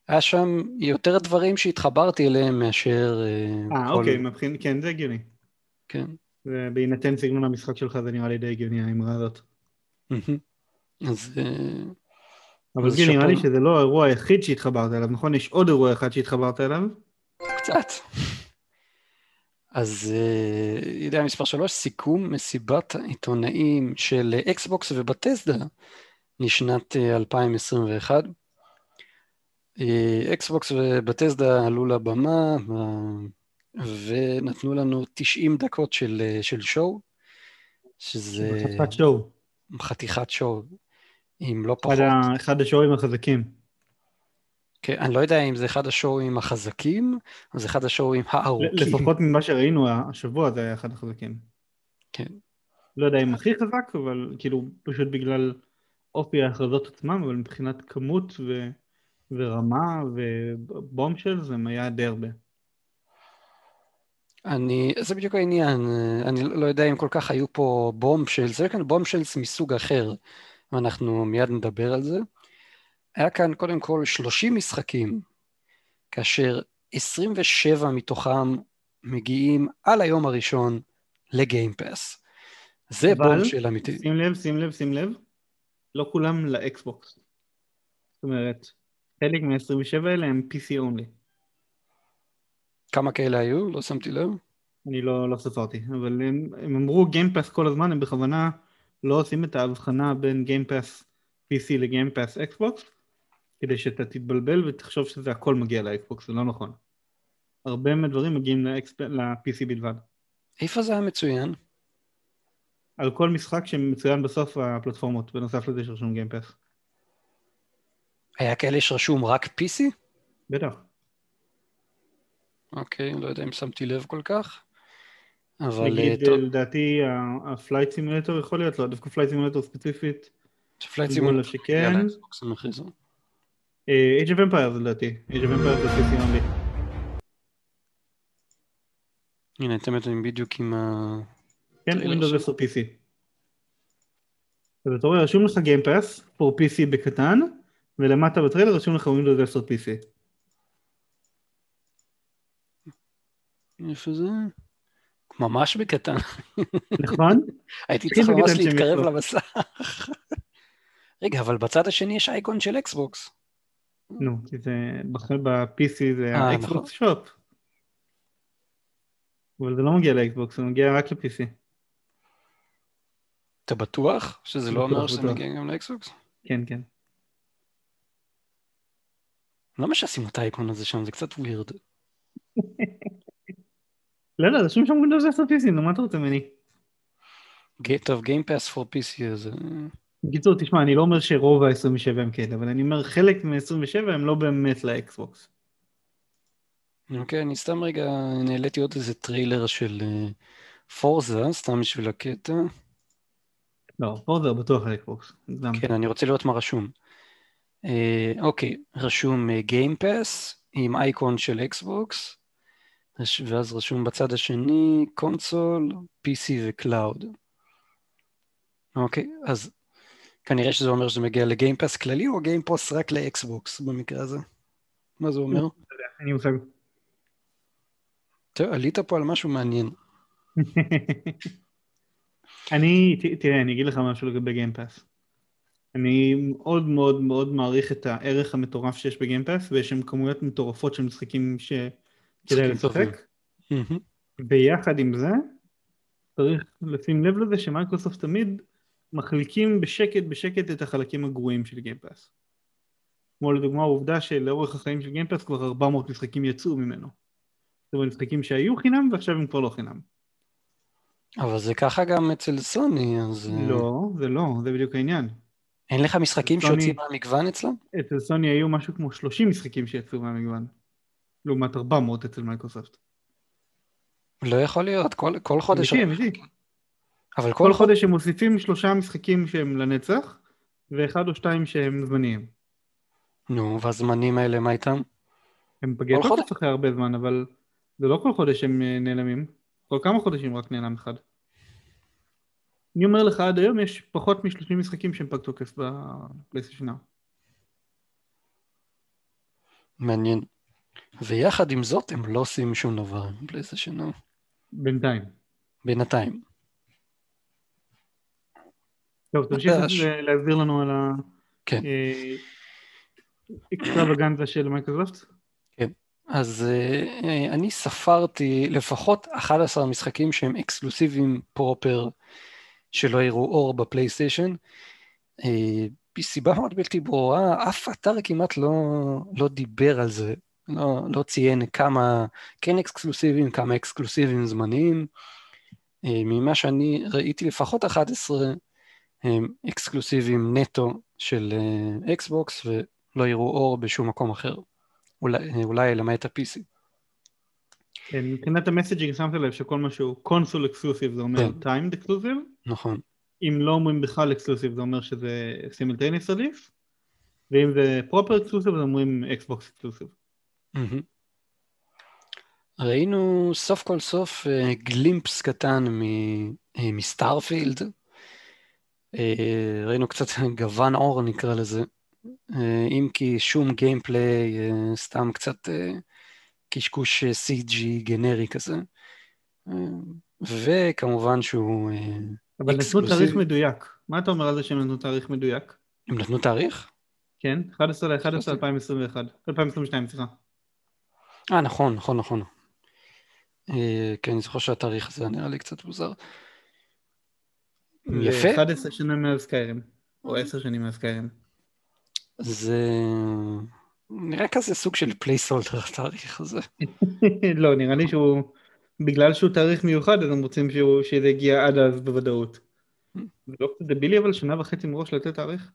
היה שם יותר דברים שהתחברתי אליהם מאשר...
אה, אה אוקיי, מבחין, כן, זה הגיוני.
כן.
ובהינתן סגנון המשחק שלך זה נראה לי די הגיוני האמרה הזאת.
אז...
אבל זה נראה לי שזה לא האירוע היחיד שהתחברת אליו, נכון? יש עוד אירוע אחד שהתחברת אליו?
קצת. אז ידיעה מספר 3, סיכום מסיבת העיתונאים של Xbox ו Bethesda לשנת 2021. Xbox ו Bethesda עלו לבמה ונתנו לנו 90 דקות של, של שואו, שזה...
חתיכת שואו.
חתיכת שואו. אם לא פחות.
אחד השואוים החזקים.
כן, אני לא יודע אם זה אחד השואוים החזקים, או זה אחד השואוים הארוכים.
לפחות ממה שראינו השבוע זה היה אחד החזקים.
כן.
לא יודע אם הכי חזק, אבל כאילו פשוט בגלל אופי ההכרזות עצמם, אבל מבחינת כמות ו... ורמה ובומשל זה היה די הרבה.
אני, זה בדיוק העניין, אני לא יודע אם כל כך היו פה בומשלס, זה כאן בומשלס מסוג אחר. ואנחנו מיד נדבר על זה. היה כאן קודם כל 30 משחקים, כאשר 27 מתוכם מגיעים על היום הראשון לגיימפאס. זה בום של אמיתי.
שים לב, שים לב, שים לב, לא כולם ל Xbox. זאת אומרת, חלק מה-27 האלה הם PC only.
כמה כאלה היו? לא שמתי לב.
אני לא, לא ספרתי, אבל הם, הם אמרו Game Pass כל הזמן, הם בכוונה לא עושים את ההבחנה בין Game Pass PC ל Game Pass Xbox כדי שאתה תתבלבל ותחשוב שזה הכל מגיע ל Xbox, זה לא נכון. הרבה מהדברים מגיעים ל-PC בלבד.
איפה זה היה מצוין?
על כל משחק שמצוין בסוף הפלטפורמות, בנוסף לזה שרשום Game Pass.
היה כאלה שרשום רק PC?
בטח.
אוקיי, לא יודע אם שמתי לב כל כך. אבל...
נגיד, טוב. לדעתי ה Flight Simulator יכול להיות, לא, דווקא Flight Simulator ספציפית.
Flight Simulator שכן.
Age of Empires לדעתי, Age of Empires זה PC only.
הנה, אתם יודעים בדיוק עם ה...
כן, Windows 10 PC. אז אתה רואה, רשום לך Game Pass, for PC בקטן, ולמטה בטריילר רשום לך Windows 10 PC.
איפה זה? ממש בקטן.
נכון?
הייתי צריך ממש להתקרב למסך. רגע, אבל בצד השני יש אייקון של אקסבוקס.
נו, כי זה ב-PC זה האקסבוקס אה, שופ. נכון. אבל זה לא מגיע לאקסבוקס, זה מגיע רק ל-PC.
אתה בטוח שזה לא אומר שזה מגיע גם לאקסבוקס?
כן, כן.
למה שעשינו את האייקון הזה שם? זה קצת weird.
לא, לא, רשום שם Windows 10 PC, נו, מה אתה רוצה ממני?
טוב, Game Pass for PC, אז...
בקיצור, תשמע, אני לא אומר שרוב ה-27 הם כאלה, אבל אני אומר חלק מ-27 הם לא באמת לאקסבוקס.
אוקיי, אני סתם רגע העליתי עוד איזה טריילר של Forza, uh, סתם בשביל הקטע.
לא, Forza בטוח לאקסבוקס.
כן, אני רוצה לראות מה רשום. Uh, אוקיי, רשום Game Pass עם אייקון של אקסבוקס. ואז רשום בצד השני console, PC ו cloud. אוקיי, אז כנראה שזה אומר שזה מגיע ל Game Pass כללי או Game Pass רק לאקסבוקס במקרה הזה? מה זה אומר?
אין לי מושג.
טוב, עלית פה על משהו מעניין.
אני, תראה, אני אגיד לך משהו לגבי Game Pass. אני מאוד מאוד מאוד מעריך את הערך המטורף שיש ב Game Pass, ויש שם כמויות מטורפות של משחקים שכדאי. לשחק. ביחד עם זה, צריך לשים לב לזה שמייקרוסופט תמיד מחליקים בשקט בשקט את החלקים הגרועים של Game Pass. כמו לדוגמה העובדה שלאורך החיים של Game Pass כבר 400 משחקים יצאו ממנו. זאת אומרת משחקים שהיו חינם ועכשיו הם כבר לא חינם.
אבל זה ככה גם אצל סוני, אז... אה,
לא, זה לא, זה בדיוק העניין.
אין לך משחקים שיוצאים מהמגוון אצלם?
אצל סוני היו משהו כמו 30 משחקים שיצאו מהמגוון. לעומת 400 אצל מייקרוסופט.
לא יכול להיות, כל, כל חודש...
אמיתי, אמיתי.
אבל כל
כל
חודש...
חודש הם מוסיפים שלושה משחקים שהם לנצח, ואחד או שתיים שהם זמניים.
נו, והזמנים האלה, מה איתם?
הם
כל
תוקף אחרי הרבה זמן, אבל זה לא כל חודש הם אה, נעלמים. כל כמה חודשים רק נעלם אחד. אני אומר לך, עד היום יש פחות מ-30 משחקים שהם פג תוקף בפלייסטיישן.
מעניין. ויחד עם זאת, הם לא עושים שום דבר עם פלייסטיישן.
בינתיים.
בינתיים.
טוב, תמשיך להסביר לנו על
כן.
ה extravaganza של מייקרוסופט.
אז אה, אה, אני ספרתי לפחות 11 משחקים שהם אקסקלוסיביים proper שלא יראו אור בפלייסטיישן. אה, מסיבה מאוד בלתי ברורה, אף אתר כמעט לא, לא דיבר על זה, לא, לא ציין כמה כן אקסקלוסיביים, כמה אקסקלוסיביים זמניים. אה, ממה שאני ראיתי לפחות 11 הם אקסקלוסיביים נטו של אה, אקסבוקס ולא יראו אור בשום מקום אחר. אולי, אולי למעט ה-PC.
כן, מבחינת ה messaging שמת לב שכל מה שהוא console exclusive זה אומר
כן.
timed exclusive.
נכון.
אם לא אומרים בכלל exclusive זה אומר שזה simultaneous עדיף. ואם זה proper exclusive אז אומרים אקסבוקס
exclusive. ראינו סוף כל סוף אה, glimpse קטן מ- אה, מ Starfield. אה, ראינו קצת גוון אור נקרא לזה. אה, אם כי שום gameplay, אה, סתם קצת אה, קשקוש אה, CG גנרי כזה. אה, וכמובן שהוא... אה,
אבל נתנו. תאריך מדויק. מה אתה אומר על זה שהם נתנו תאריך מדויק?
הם נתנו תאריך?
כן, 11 ל-11
חשבתי.
2021. 2022, סליחה.
אה, נכון, נכון, נכון. כן, אני זוכר שהתאריך הזה נראה לי קצת מוזר. יפה,
11 שנה מאז Skyrim. או 10 שנים מאז Skyrim.
זה נראה כזה סוג של placeholder התאריך הזה.
לא, נראה לי שהוא... בגלל שהוא תאריך מיוחד, אז הם רוצים שהוא- שזה יגיע עד אז בוודאות. זה לא קצת דבילי אבל שנה וחצי מראש לתת תאריך?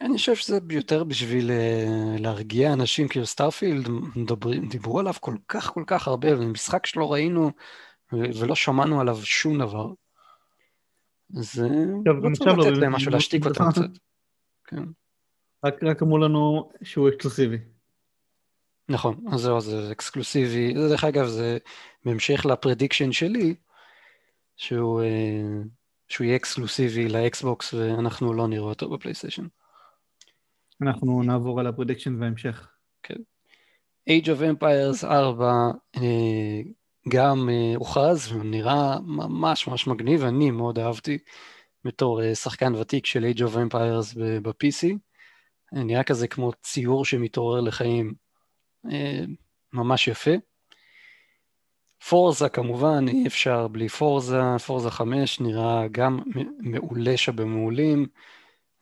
אני חושב שזה יותר בשביל אה, להרגיע אנשים, כאילו Starfield מדברים, דיברו עליו כל כך כל כך הרבה, ומשחק שלא ראינו ולא שמענו עליו שום דבר. אז אה,
טוב, לא
לתת
באמת
להם משהו
אמרו
להשתיק אותם
דבר.
קצת. כן.
רק, רק אמרו לנו שהוא אקסקלוסיבי.
נכון, אז זהו, זה אקסקלוסיבי. זה, דרך אגב, זה בהמשך ל prediction שלי, שהוא, אה, שהוא יהיה אקסקלוסיבי לאקסבוקס ואנחנו לא נראה אותו בפלייסטיישן.
אנחנו נעבור על ה prediction בהמשך.
Age of Empires 4 אה, גם אה, הוכרז, נראה ממש ממש מגניב, אני מאוד אהבתי בתור שחקן ותיק של Age of Empires ב- ב-PC. אה, נראה כזה כמו ציור שמתעורר לחיים, אה, ממש יפה. פורזה כמובן, אי אפשר בלי פורזה, פורזה 5 נראה גם מעולה שבמעולים,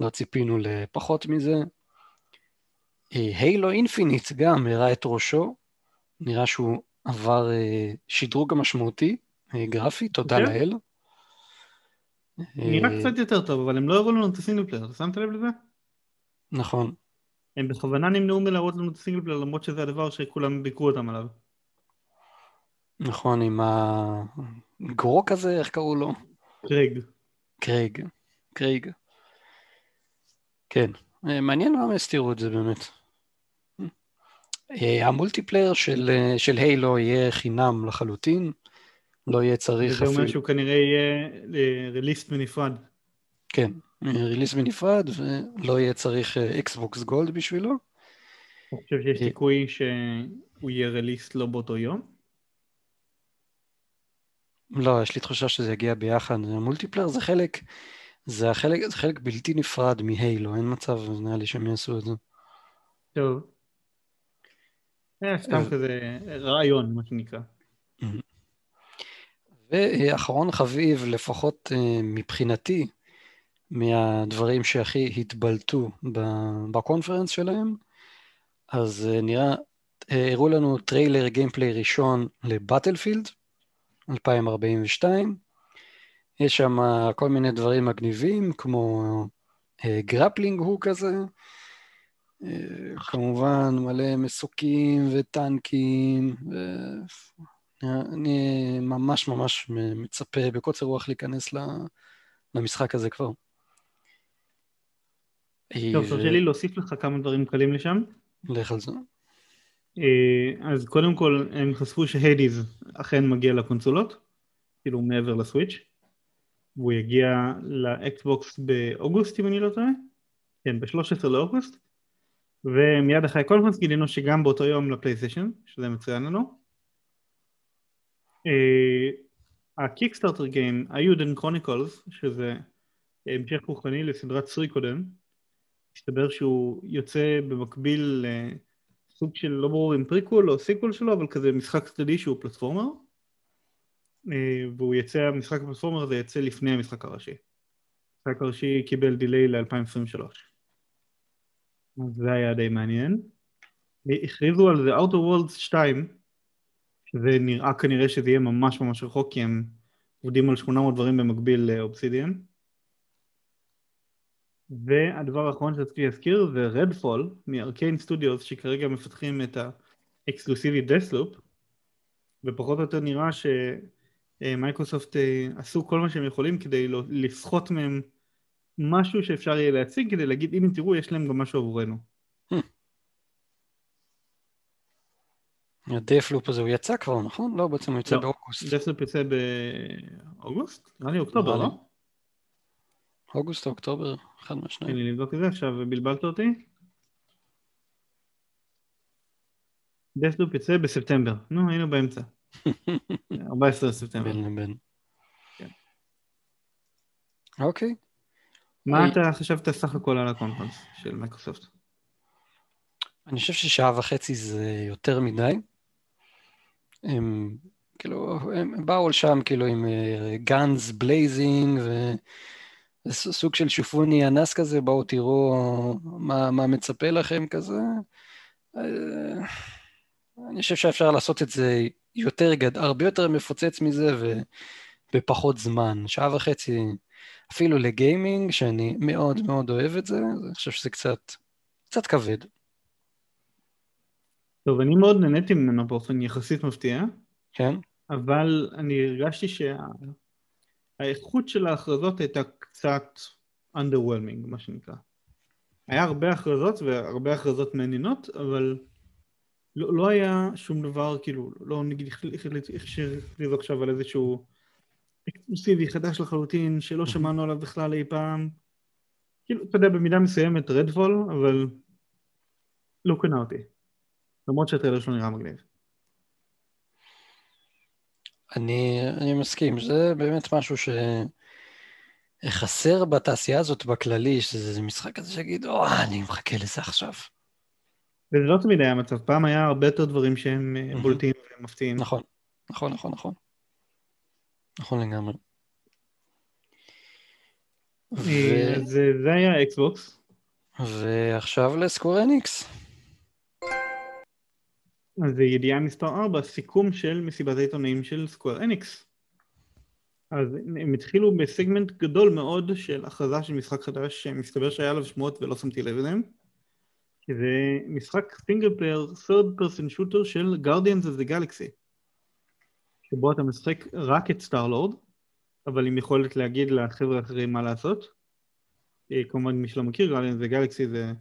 לא ציפינו לפחות מזה. הילו אינפיניט גם הראה את ראשו, נראה שהוא עבר אה, שדרוג משמעותי, אה, גרפי, תודה
חושב?
לאל.
נראה
אה,
קצת יותר טוב, אבל הם לא הראו לנו את ה single player, אתה שמת לב לזה?
נכון,
הם בכוונה נמנעו מלהראות לנו את ה single player, למרות שזה הדבר שכולם ביקרו אותם עליו.
נכון, עם הגרוק הזה, איך קראו לו?
קרייג.
קרייג, קרייג. כן, אה, מעניין למה הסתירו את זה באמת. אה, ה multiplayer של, אה, של Halo יהיה חינם לחלוטין, לא יהיה צריך
אפילו... זה אומר שהוא כנראה יהיה released בנפרד.
כן, released בנפרד, ולא יהיה צריך Xbox Gold בשבילו.
אתה חושב שיש סיכוי שהוא יהיה released לא באותו יום?
לא, יש לי תחושה שזה יגיע ביחד. multiplayer זה חלק, זה החלק, זה חלק בלתי נפרד מ Halo, אין מצב, נראה לי שהם יעשו את זה.
טוב. אה, סתם כזה רעיון, מה שנקרא.
ואחרון חביב, לפחות אה, מבחינתי, מהדברים שהכי התבלטו ב conference שלהם, אז אה, נראה, הראו לנו טריילר gameplay ראשון ל Battlefield, 2042. יש שם כל מיני דברים מגניבים, כמו grappling hook כזה, כמובן מלא מסוקים וטנקים, ואני ממש ממש מצפה בקוצר רוח להיכנס למשחק הזה כבר.
טוב, תרשה לי להוסיף לך כמה דברים קלים לשם.
לך על זה.
אה, אז קודם כל הם חשפו ש Hades אכן מגיע לקונסולות, כאילו מעבר ל Switch, והוא יגיע ל Xbox באוגוסט אם אני לא טועה, כן, ב-13 לאוגוסט, ומיד אחרי ה conference גילינו שגם באותו יום ל PlayStation, שזה מצוין לנו. ה Kickstarter game, Eiyuden Chronicles, שזה המשך רוחני לסדרת Suikoden, מסתבר שהוא יוצא במקביל לסוג של לא ברור אם פריקול או sequel שלו, אבל כזה משחק צדדי שהוא platformer, אה, והוא יצא, המשחק הפלטפורמר הזה יצא לפני המשחק הראשי. המשחק הראשי קיבל דיליי ל-2023. אז זה היה די מעניין. הכריזו על זה Outer Worlds 2, שזה נראה כנראה שזה יהיה ממש ממש רחוק, כי הם עובדים על 800 דברים במקביל לאובסידיאן. והדבר האחרון שרציתי להזכיר זה רדפול מארקיין סטודיוס שכרגע מפתחים את ה exclusive Deathloop ופחות או יותר נראה שמייקרוסופט אה, עשו כל מה שהם יכולים כדי לא- לסחוט מהם משהו שאפשר יהיה להציג כדי להגיד הנה תראו יש להם גם משהו עבורנו.
ה Deathloop הזה הוא יצא כבר נכון? לא בעצם הוא יצא
לא,
באוגוסט.
Deathloop יצא באוגוסט? נראה לי אוקטובר לא?
אוגוסט או אוקטובר, אחד מהשניים.
תן לי לבדוק את זה עכשיו, בלבלת אותי. Deathloop יצא בספטמבר, נו היינו באמצע. 14 בספטמבר.
בין לבין. כן. אוקיי.
מה אתה חשבת סך הכל על ה conference של מייקרוסופט?
אני חושב ששעה וחצי זה יותר מדי. הם כאילו, הם באו לשם כאילו עם guns uh, blazing ו... זה סוג של שופוני אנס כזה, בואו תראו מה, מה מצפה לכם כזה. אה, אני חושב שאפשר לעשות את זה יותר גד, הרבה יותר מפוצץ מזה ובפחות זמן. שעה וחצי, אפילו לגיימינג, שאני מאוד מאוד אוהב את זה, אני חושב שזה קצת, קצת כבד.
טוב, אני מאוד נהניתי ממנו באופן יחסית מפתיע.
כן.
אבל אני הרגשתי שה... האיכות של ההכרזות הייתה קצת underwhelming, מה שנקרא. היה הרבה הכרזות והרבה הכרזות מעניינות, אבל לא, לא היה שום דבר, כאילו, לא נגיד הכריזו עכשיו על איזשהו אקסקלוסיבי חדש לחלוטין, שלא שמענו עליו בכלל אי פעם. כאילו, אתה יודע, במידה מסוימת רדפול, אבל לא קנה אותי. למרות שהטריילר שלו נראה מגניב.
אני, אני מסכים, זה באמת משהו שחסר בתעשייה הזאת בכללי, שזה משחק כזה שיגיד, או, אני מחכה לזה עכשיו.
וזה לא תמיד היה מצב, פעם היה הרבה יותר דברים שהם mm-hmm. בולטים ומפתיעים.
נכון, נכון, נכון, נכון. נכון לגמרי.
ו... אז זה היה אקסבוקס.
ועכשיו לסקוור אניקס.
אז זה ידיעה מספר 4, סיכום של מסיבת העיתונאים של סקוואר אניקס. אז הם התחילו בסגמנט גדול מאוד של הכרזה של משחק חדש שמסתבר שהיה עליו שמועות ולא שמתי לב אליהם. זה משחק single player third person shooter של Guardians of the Galaxy. שבו אתה משחק רק את Star-Lord, אבל עם יכולת להגיד לחבר'ה האחרים מה לעשות. אה, כמובן מי שלא מכיר, Guardians of the Galaxy זה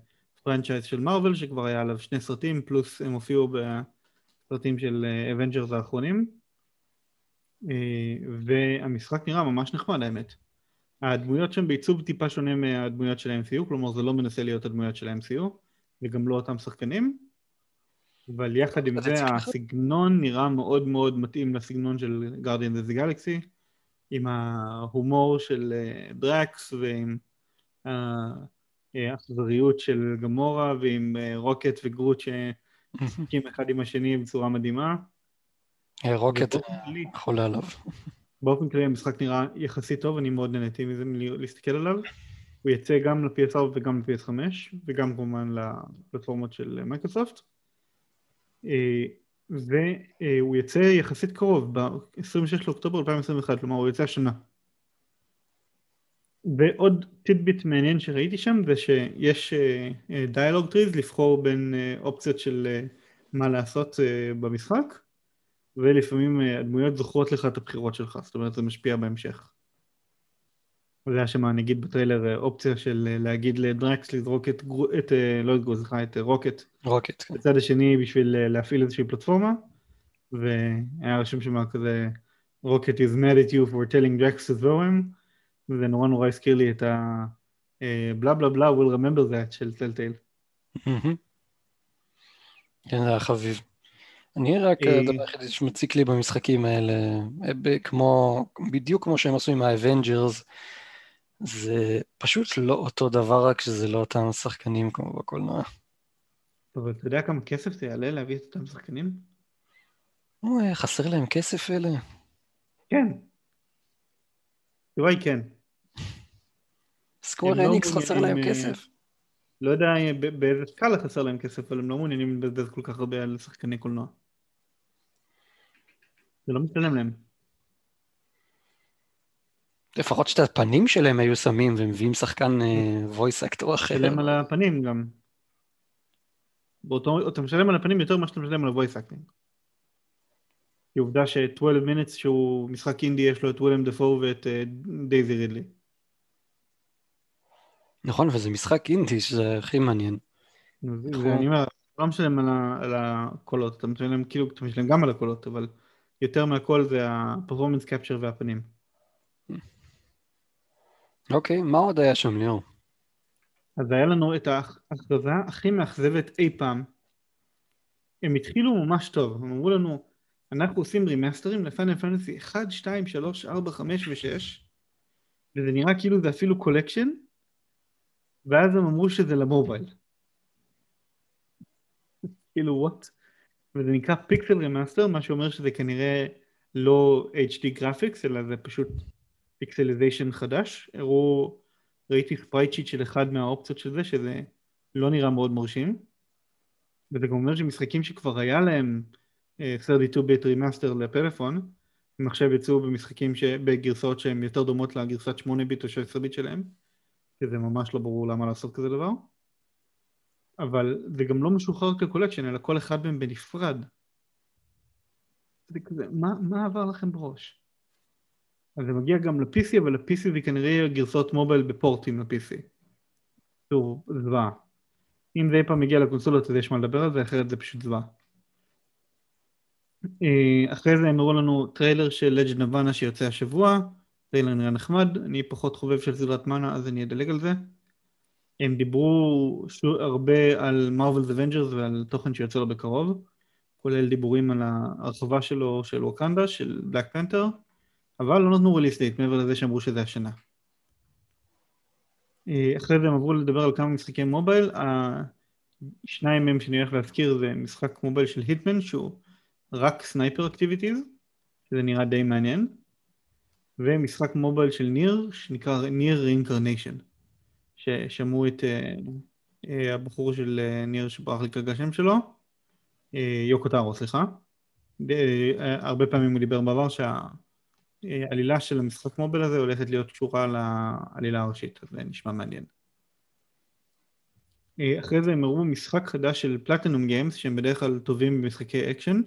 franchise של Marvel שכבר היה עליו שני סרטים פלוס הם הופיעו בסרטים של Avengers אה, האחרונים אה, והמשחק נראה ממש נחמד האמת. הדמויות שם בעיצוב טיפה שונה מהדמויות של ה-MCU, כלומר זה לא מנסה להיות הדמויות של ה-MCU, וגם לא אותם שחקנים, אבל יחד עם זה הסגנון נראה מאוד מאוד מתאים לסגנון של of the Galaxy, עם ההומור של דרקס ועם האכזריות של גמורה ועם רוקט וגרוט שמשחקים אחד עם השני בצורה מדהימה.
רוקט חולה עליו.
באופן כללי המשחק נראה יחסית טוב, אני מאוד נהניתי מזה להסתכל עליו. הוא יצא גם ל-PS4 וגם ל-PS5, וגם כמובן לפלטפורמות של מייקרוסופט. אה, והוא יצא יחסית קרוב, ב-26 לאוקטובר 2021, כלומר הוא יצא השנה. ועוד tidbit מעניין שראיתי שם זה שיש dialogue uh, trees לבחור בין uh, אופציות של uh, מה לעשות uh, במשחק ולפעמים uh, הדמויות זוכרות לך את הבחירות שלך, זאת אומרת זה משפיע בהמשך. זה היה שם נגיד בטריילר אופציה של להגיד לדרקס לזרוק את, את לא את גרוט, סליחה, את רוקט.
רוקט, כן.
בצד השני בשביל להפעיל איזושהי פלטפורמה, והיה רשום שם כזה Rocket is mad at you for telling Drax to throw him, וזה נורא נורא הזכיר לי את ה... בלה בלה בלה, will remember that של Telltale.
כן, זה היה חביב. אני רק, הדבר היחידי שמציק לי במשחקים האלה, כמו, בדיוק כמו שהם עשו עם ה Avengers, זה פשוט לא אותו דבר, רק שזה לא אותם שחקנים כמו בקולנוע.
אבל אתה יודע כמה כסף זה יעלה להביא את אותם שחקנים?
חסר להם כסף אלה?
כן. היא כן.
Square Enix לא חסר להם אה, כסף?
לא יודע באיזה סקאלה חסר להם כסף, אבל הם לא מעוניינים לבזבז כל כך הרבה על שחקני קולנוע. זה לא משלם להם.
לפחות שאת הפנים שלהם היו שמים ומביאים שחקן voice actor אחר.
משלם על הפנים גם. באותו, אתה משלם על הפנים יותר ממה שאתה משלם על ה-voice acting. כי עובדה ש-12 minutes שהוא משחק אינדי יש לו את ווילם דפו ואת דייזי רידלי.
נכון, וזה משחק אינדי שזה הכי מעניין.
ואני אומר, אתה לא משלם על הקולות, אתה משלם כאילו, אתה משלם גם על הקולות, אבל יותר מהכל זה ה-performance capture והפנים.
אוקיי, מה עוד היה שם ליאור?
אז היה לנו את ההכרזה הכי מאכזבת אי פעם. הם התחילו ממש טוב, הם אמרו לנו, אנחנו עושים רימאסטרים ל Final Fantasy 1, 2, 3, 4, 5 ו-6 וזה נראה כאילו זה אפילו collection ואז הם אמרו שזה ל mobile. כאילו what? וזה נקרא Pixel Remaster, מה שאומר שזה כנראה לא HD graphics אלא זה פשוט pixelization חדש, הראו, ראיתי sprite sheet של אחד מהאופציות של זה, שזה לא נראה מאוד מרשים, וזה גם אומר שמשחקים שכבר היה להם uh, 32-bit remaster לפלאפון, הם עכשיו יצאו במשחקים, ש... בגרסאות שהן יותר דומות לגרסת 8-ביט או 16-ביט שלהם, שזה ממש לא ברור למה לעשות כזה דבר, אבל זה גם לא משוחרר כקולקשן, אלא כל אחד מהם בנפרד. זה כזה, מה, מה עבר לכם בראש? אז זה מגיע גם ל-PC, אבל ל-PC זה כנראה גרסאות מובייל בפורטים ל-PC. שוב, זוועה. אם זה אי פעם מגיע לקונסולות אז יש מה לדבר על זה, אחרת זה פשוט זוועה. אה, אחרי זה הם הראו לנו טריילר של Legend of Mana שיוצא השבוע, טריילר נראה נחמד, אני פחות חובב של סדרת מאנה אז אני אדלג על זה. הם דיברו הרבה על מרווילס אבנג'רס ועל תוכן שיוצא לו בקרוב, כולל דיבורים על ההרחבה שלו של ווקנדה, של בלק פנתר. אבל לא נתנו release date מעבר לזה שאמרו שזה השנה. אה, אחרי זה הם עברו לדבר על כמה משחקי מובייל, השניים מהם שאני הולך להזכיר זה משחק מובייל של היטמן שהוא רק sniper activities, שזה נראה די מעניין, ומשחק מובייל של ניר שנקרא ניר Reincarnation, ששמעו את uh, uh, הבחור של uh, ניר שברח לי כרגע השם שלו, uh, יוקו טארו סליחה, uh, הרבה פעמים הוא דיבר בעבר שה... העלילה של המשחק מובייל הזה הולכת להיות קשורה לעלילה הראשית, אז זה נשמע מעניין. אה, אחרי זה הם הראו משחק חדש של פלטינום גיימס שהם בדרך כלל טובים במשחקי אקשן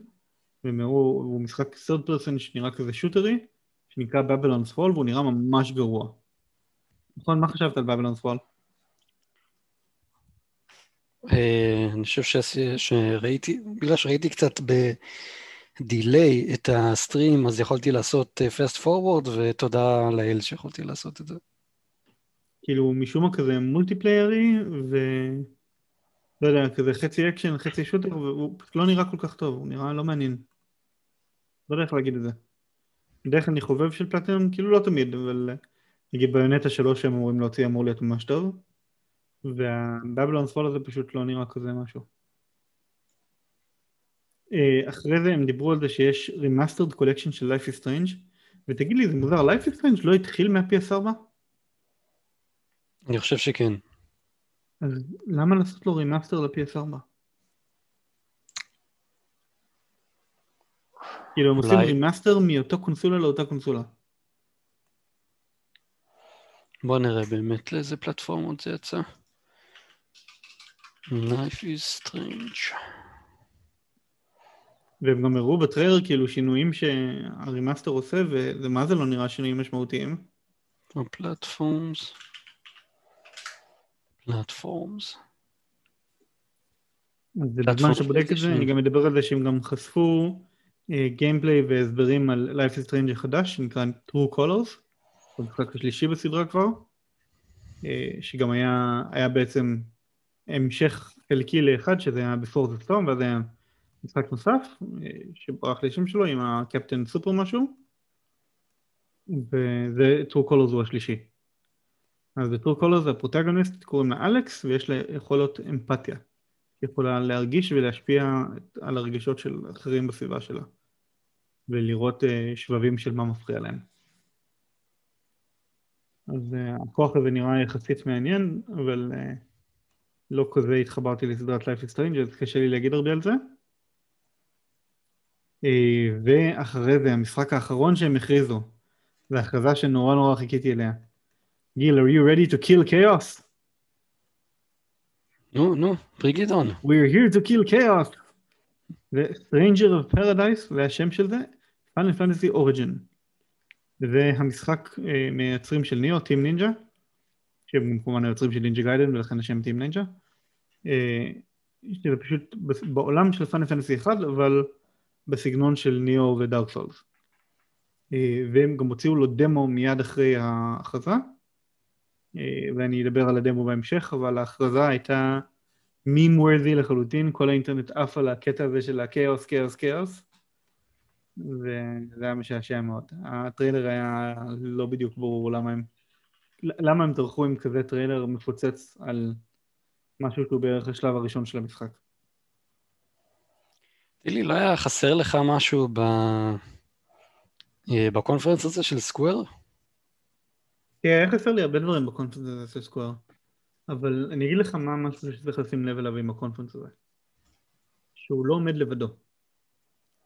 והם הראו, הוא משחק third person שנראה כזה shooterי שנקרא Babylon's Fall והוא נראה ממש גרוע. נכון, מה חשבת על Babylon's Fall?
אה, אני חושב שראיתי, בגלל שראיתי קצת delay את ה stream, אז יכולתי לעשות fast forward, ותודה לאל שיכולתי לעשות את זה.
כאילו משום מה כזה מולטיפליירי, ו... לא יודע, כזה חצי אקשן, חצי shooter, והוא לא נראה כל כך טוב, הוא נראה לא מעניין. לא יודע איך להגיד את זה. בדרך כלל אני חובב של פלטינום, כאילו לא תמיד, אבל נגיד ביונטה שלוש שהם אמורים להוציא אמור להיות ממש טוב, וה Babylon's Fall הזה פשוט לא נראה כזה משהו. אה, אחרי זה הם דיברו על זה שיש remastered collection של Life is Strange, ותגיד לי, זה מוזר, Life is Strange לא התחיל מה-PS4?
אני חושב שכן.
אז למה לעשות לו remaster ל-PS4? כאילו הם עושים remaster מאותו קונסולה לאותה קונסולה.
בוא נראה באמת לאיזה פלטפורמות זה יצא. Life is strange.
והם גם הראו בטריילר כאילו שינויים שה remaster עושה וזה מה זה לא נראה שינויים משמעותיים.
ה platforms. platforms.
אז בזמן שבודק את זה אני גם מדבר על זה שהם גם חשפו gameplay uh, והסברים על Life is Strange החדש שנקרא True Colors, המשחק השלישי בסדרה כבר, uh, שגם היה, היה בעצם המשך חלקי לאחד שזה היה בפור זה סטורם ואז היה משחק נוסף uh, שברח לי שם שלו עם הקפטן סופר משהו וזה True Colors הוא השלישי. אז ב-True Colors הפרוטגוניסט קוראים לה אלכס ויש לה יכולות אמפתיה. יכולה להרגיש ולהשפיע על הרגשות של אחרים בסביבה שלה ולראות uh, שבבים של מה מפריע להם. אז uh, הכוח הזה נראה יחסית מעניין, אבל uh, לא כזה התחברתי לסדרת Life is Strange, אז קשה לי להגיד הרבה על זה. ואחרי זה, המשחק האחרון שהם הכריזו, זו הכרזה שנורא נורא חיכיתי אליה. גיל, are you ready to kill chaos?
נו, נו, on.
We're here to kill chaos. זה Stranger of Paradise, והשם של זה, Final Fantasy Origin. זה המשחק uh, מהיוצרים של ניאו, טים נינג'ה, שהם כמובן היוצרים של נינג'ה גיידן ולכן השם טים נינג'ה. Uh, שזה פשוט בעולם של Final Fantasy 1, אבל בסגנון של ניאו ודארק סולס. Uh, והם גם הוציאו לו דמו מיד אחרי ההכרזה. אה, ואני אדבר על הדמו בהמשך, אבל ההכרזה הייתה meme worthy לחלוטין, כל האינטרנט עף על הקטע הזה של הכאוס, כאוס, כאוס, וזה היה משעשע מאוד. הטריילר היה לא בדיוק ברור למה הם, למה הם טרחו עם כזה טריילר מפוצץ על משהו שהוא בערך השלב הראשון של המשחק.
תראי, לא היה חסר לך משהו ב... ב conference הזה של סקוואר?
תראה, היה חסר לי הרבה דברים ב conference הזה של סקוואר, אבל אני אגיד לך מה משהו שצריך לשים לב אליו עם ה conference הזה. שהוא לא עומד לבדו.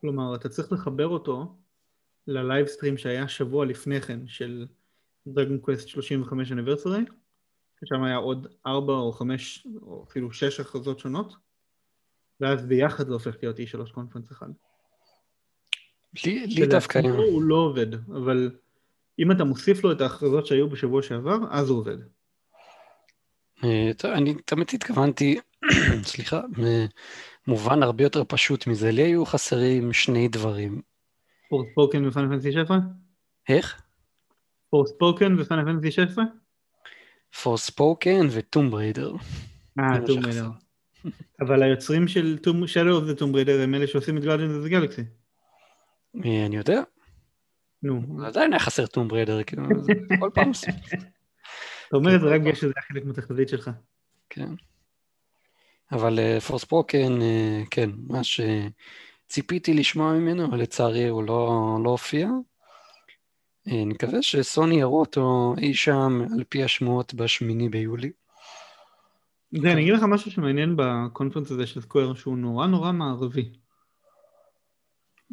כלומר, אתה צריך לחבר אותו ל live stream שהיה שבוע לפני כן של דרגון קווסט 35 anniversary, ששם היה עוד 4 או 5 או אפילו 6 הכרזות שונות, ואז ביחד זה הופך להיות E3 conference אחד.
לי, לי דווקא...
הוא לא עובד, אבל אם אתה מוסיף לו את ההכרזות שהיו בשבוע שעבר, אז הוא עובד.
אה, טוב, אני תמיד התכוונתי, סליחה, במובן הרבה יותר פשוט מזה. לי היו חסרים שני דברים.
Forspoken ו Final Fantasy 16?
איך?
Forspoken ו Final Fantasy 16?
Forspoken וטום בריידר.
אה, טום בריידר. אבל היוצרים של Shadow of the Tomb Raider הם אלה שעושים את the Galaxy.
אה, אני יודע.
נו.
עדיין היה חסר טום בריידר, כאילו, כל פעם עושים.
אתה אומר את זה רק בגלל שזה היה חלק מהתחזית שלך.
כן. אבל פורספוקן, אה, כן, מה שציפיתי לשמוע ממנו, אבל לצערי הוא לא, לא הופיע. אה, נקווה שסוני יראו אותו אי שם על פי השמועות בשמיני ביולי.
זה, אני אגיד לך משהו שמעניין בקונפרנס הזה של סקוויר, שהוא נורא נורא מערבי.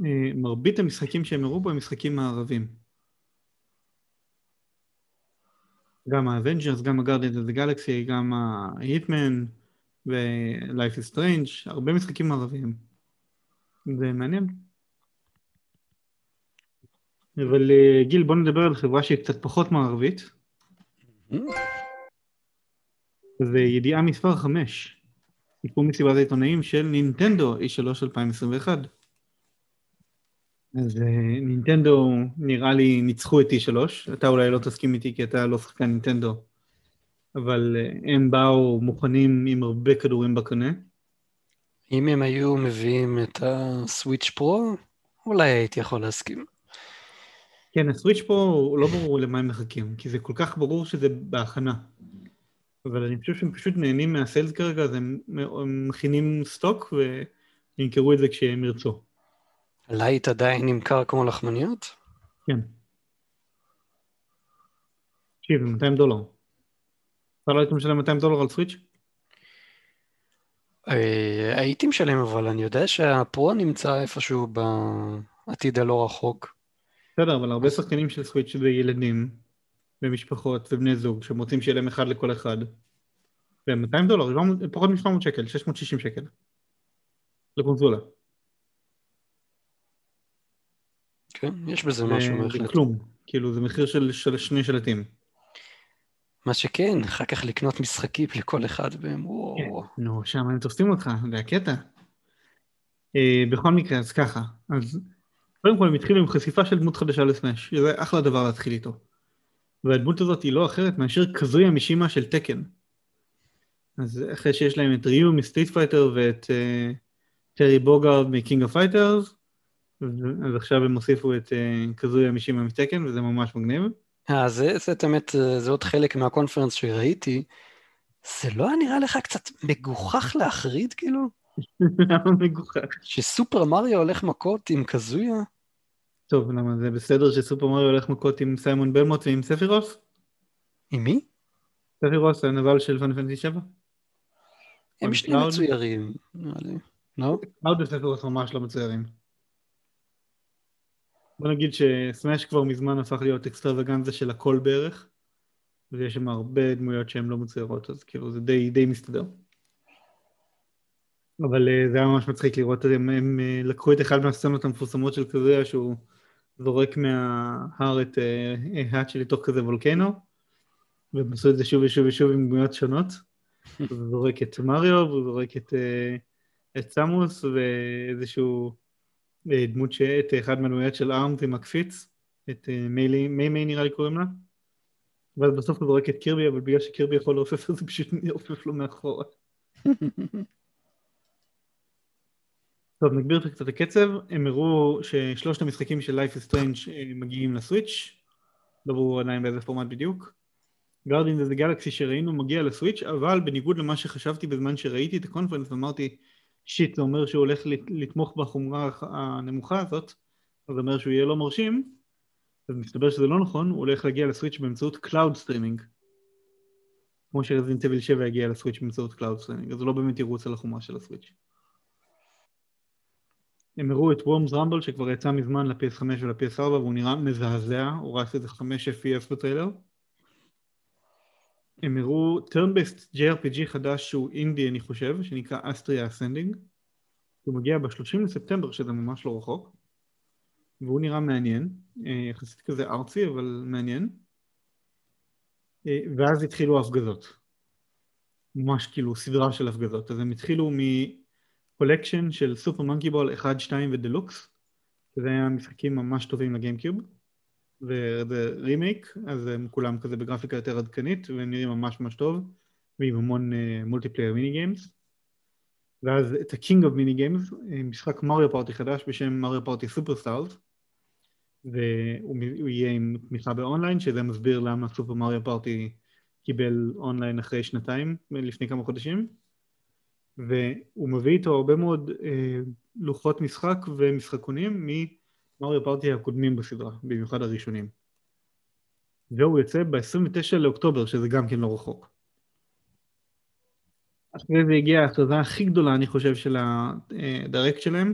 אה, מרבית המשחקים שהם הראו בו הם משחקים מערבים. גם האבנג'רס, גם ה Guardians of Galaxy, גם ההיטמן, Life is Strange, הרבה משחקים מערביים. זה מעניין. אבל אה, גיל, בוא נדבר על חברה שהיא קצת פחות מערבית. זה ידיעה מספר 5, סיפור מסיבת העיתונאים של נינטנדו E3 2021. אז אה, נינטנדו נראה לי ניצחו את T3, אתה אולי לא תסכים איתי כי אתה לא שחקן נינטנדו, אבל אה, הם באו מוכנים עם הרבה כדורים בקנה.
אם הם היו מביאים את הסוויץ' פרו, אולי הייתי יכול להסכים.
כן, הסוויץ' פה לא ברור למה הם מחכים, כי זה כל כך ברור שזה בהכנה. אבל אני חושב שהם פשוט נהנים מה sales כרגע, אז הם, הם מכינים stock וימכרו את זה כשהם ירצו.
Lite עדיין נמכר כמו לחמניות?
כן. תקשיב, זה 200 דולר. אתה לא היית משלם 200 דולר על סוויץ'?
אה, הייתי משלם, אבל אני יודע שה Pro נמצא איפשהו בעתיד הלא רחוק.
בסדר, אבל הרבה שחקנים של סוויץ' זה ילדים ומשפחות ובני זוג שהם רוצים שיהיה להם אחד לכל אחד. ו-200 דולר, פחות מ-700 שקל, 660 שקל. לקונסולה.
כן, יש בזה משהו בהחלט.
זה כלום, כאילו זה מחיר של, של שני שלטים.
מה שכן, אחר כך לקנות משחקים לכל אחד והם וואו.
כן, נו, שם הם תופסים אותך, זה הקטע. אה, בכל מקרה, אז ככה, אז קודם כל הם התחילו עם חשיפה של דמות חדשה ל Smash, שזה אחלה דבר להתחיל איתו. והדמות הזאת היא לא אחרת מאשר Kazuya Mishima של Tekken. אז אחרי שיש להם את Ryu מ Street Fighter ואת אה, Terry Bogard מ King of Fighters, אז עכשיו הם הוסיפו את uh, קזויה משימה מתקן וזה ממש מגניב.
אה, זה, באמת, אה, זה עוד חלק מה conference שראיתי. זה לא היה נראה לך קצת מגוחך להחריד, כאילו?
למה מגוחך?
ש Super Mario הולך מכות עם Kazuya?
טוב, למה זה בסדר ש Super Mario הולך מכות עם Simon Belmont ועם Sephiroth?
עם מי?
Sephiroth, הנבל של Final Fantasy 7.
הם שני מצוירים, נראה לי. לא?
Cloud ו Sephiroth ממש לא מצוירים. בוא נגיד ש Smash כבר מזמן הפך להיות extravaganza של הכל בערך, ויש שם הרבה דמויות שהן לא מצוירות, אז כאילו זה די, די מסתדר. אבל uh, זה היה ממש מצחיק לראות, הם, הם uh, לקחו את אחד מהסצנות המפורסמות של כזה, שהוא זורק מההר את uh, האט שלי תוך כזה וולקנו, והם עשו את זה שוב ושוב ושוב עם דמויות שונות. הוא זורק את מריו, והוא זורק את, את סמוס, ואיזשהו דמות שאת אחד מהדמויות של ארמס עם הקפיץ, את מיילי, מי מי נראה לי קוראים לה, ואז בסוף הוא זורק את קירבי, אבל בגלל שקירבי יכול לעופף אז זה פשוט יעופף לו מאחורה. טוב, נגביר קצת הקצב, הם הראו ששלושת המשחקים של Life is Strange אה, מגיעים לסוויץ', לא ברור עדיין באיזה פורמט בדיוק. גרדין זה גלקסי שראינו מגיע לסוויץ', אבל בניגוד למה שחשבתי בזמן שראיתי את הקונפרנס ואמרתי שיט, זה אומר שהוא הולך לתמוך בחומרה הנמוכה הזאת, אז זה אומר שהוא יהיה לא מרשים, אז מסתבר שזה לא נכון, הוא הולך להגיע ל Switch באמצעות cloud streaming. כמו ש Resident Evil 7 הגיע ל Switch באמצעות cloud streaming, אז זה לא באמת ירוץ על החומרה של ה Switch. הם הראו את Worms Rumble שכבר יצא מזמן ל-PS5 ול-PS4 והוא נראה מזעזע, הוא רץ איזה 5 FPS בטריילר. הם הראו turn-based JRPG חדש שהוא אינדי אני חושב, שנקרא Astria Ascending. הוא מגיע ב-30 לספטמבר שזה ממש לא רחוק. והוא נראה מעניין, אה, יחסית כזה ארצי אבל מעניין. אה, ואז התחילו ההפגזות. ממש כאילו סדרה של הפגזות. אז הם התחילו מקולקשן של סופר מונקי בול 1, 2 ודלוקס, שזה היה משחקים ממש טובים לגיימקיוב. וזה רימייק, אז הם כולם כזה בגרפיקה יותר עדכנית, והם נראים ממש ממש טוב, ועם המון multiplayer mini games. ואז את ה-King of mini games, משחק Mario Party חדש בשם Mario Party Superstars, והוא יהיה עם תמיכה באונליין, שזה מסביר למה Super Mario Party קיבל אונליין אחרי שנתיים, לפני כמה חודשים. והוא מביא איתו הרבה מאוד אה, לוחות משחק ומשחקונים Mario Party הקודמים בסדרה, במיוחד הראשונים. והוא יוצא ב-29 לאוקטובר, שזה גם כן לא רחוק. אחרי זה הגיעה ההכרזה הכי גדולה, אני חושב, של ה Direct שלהם,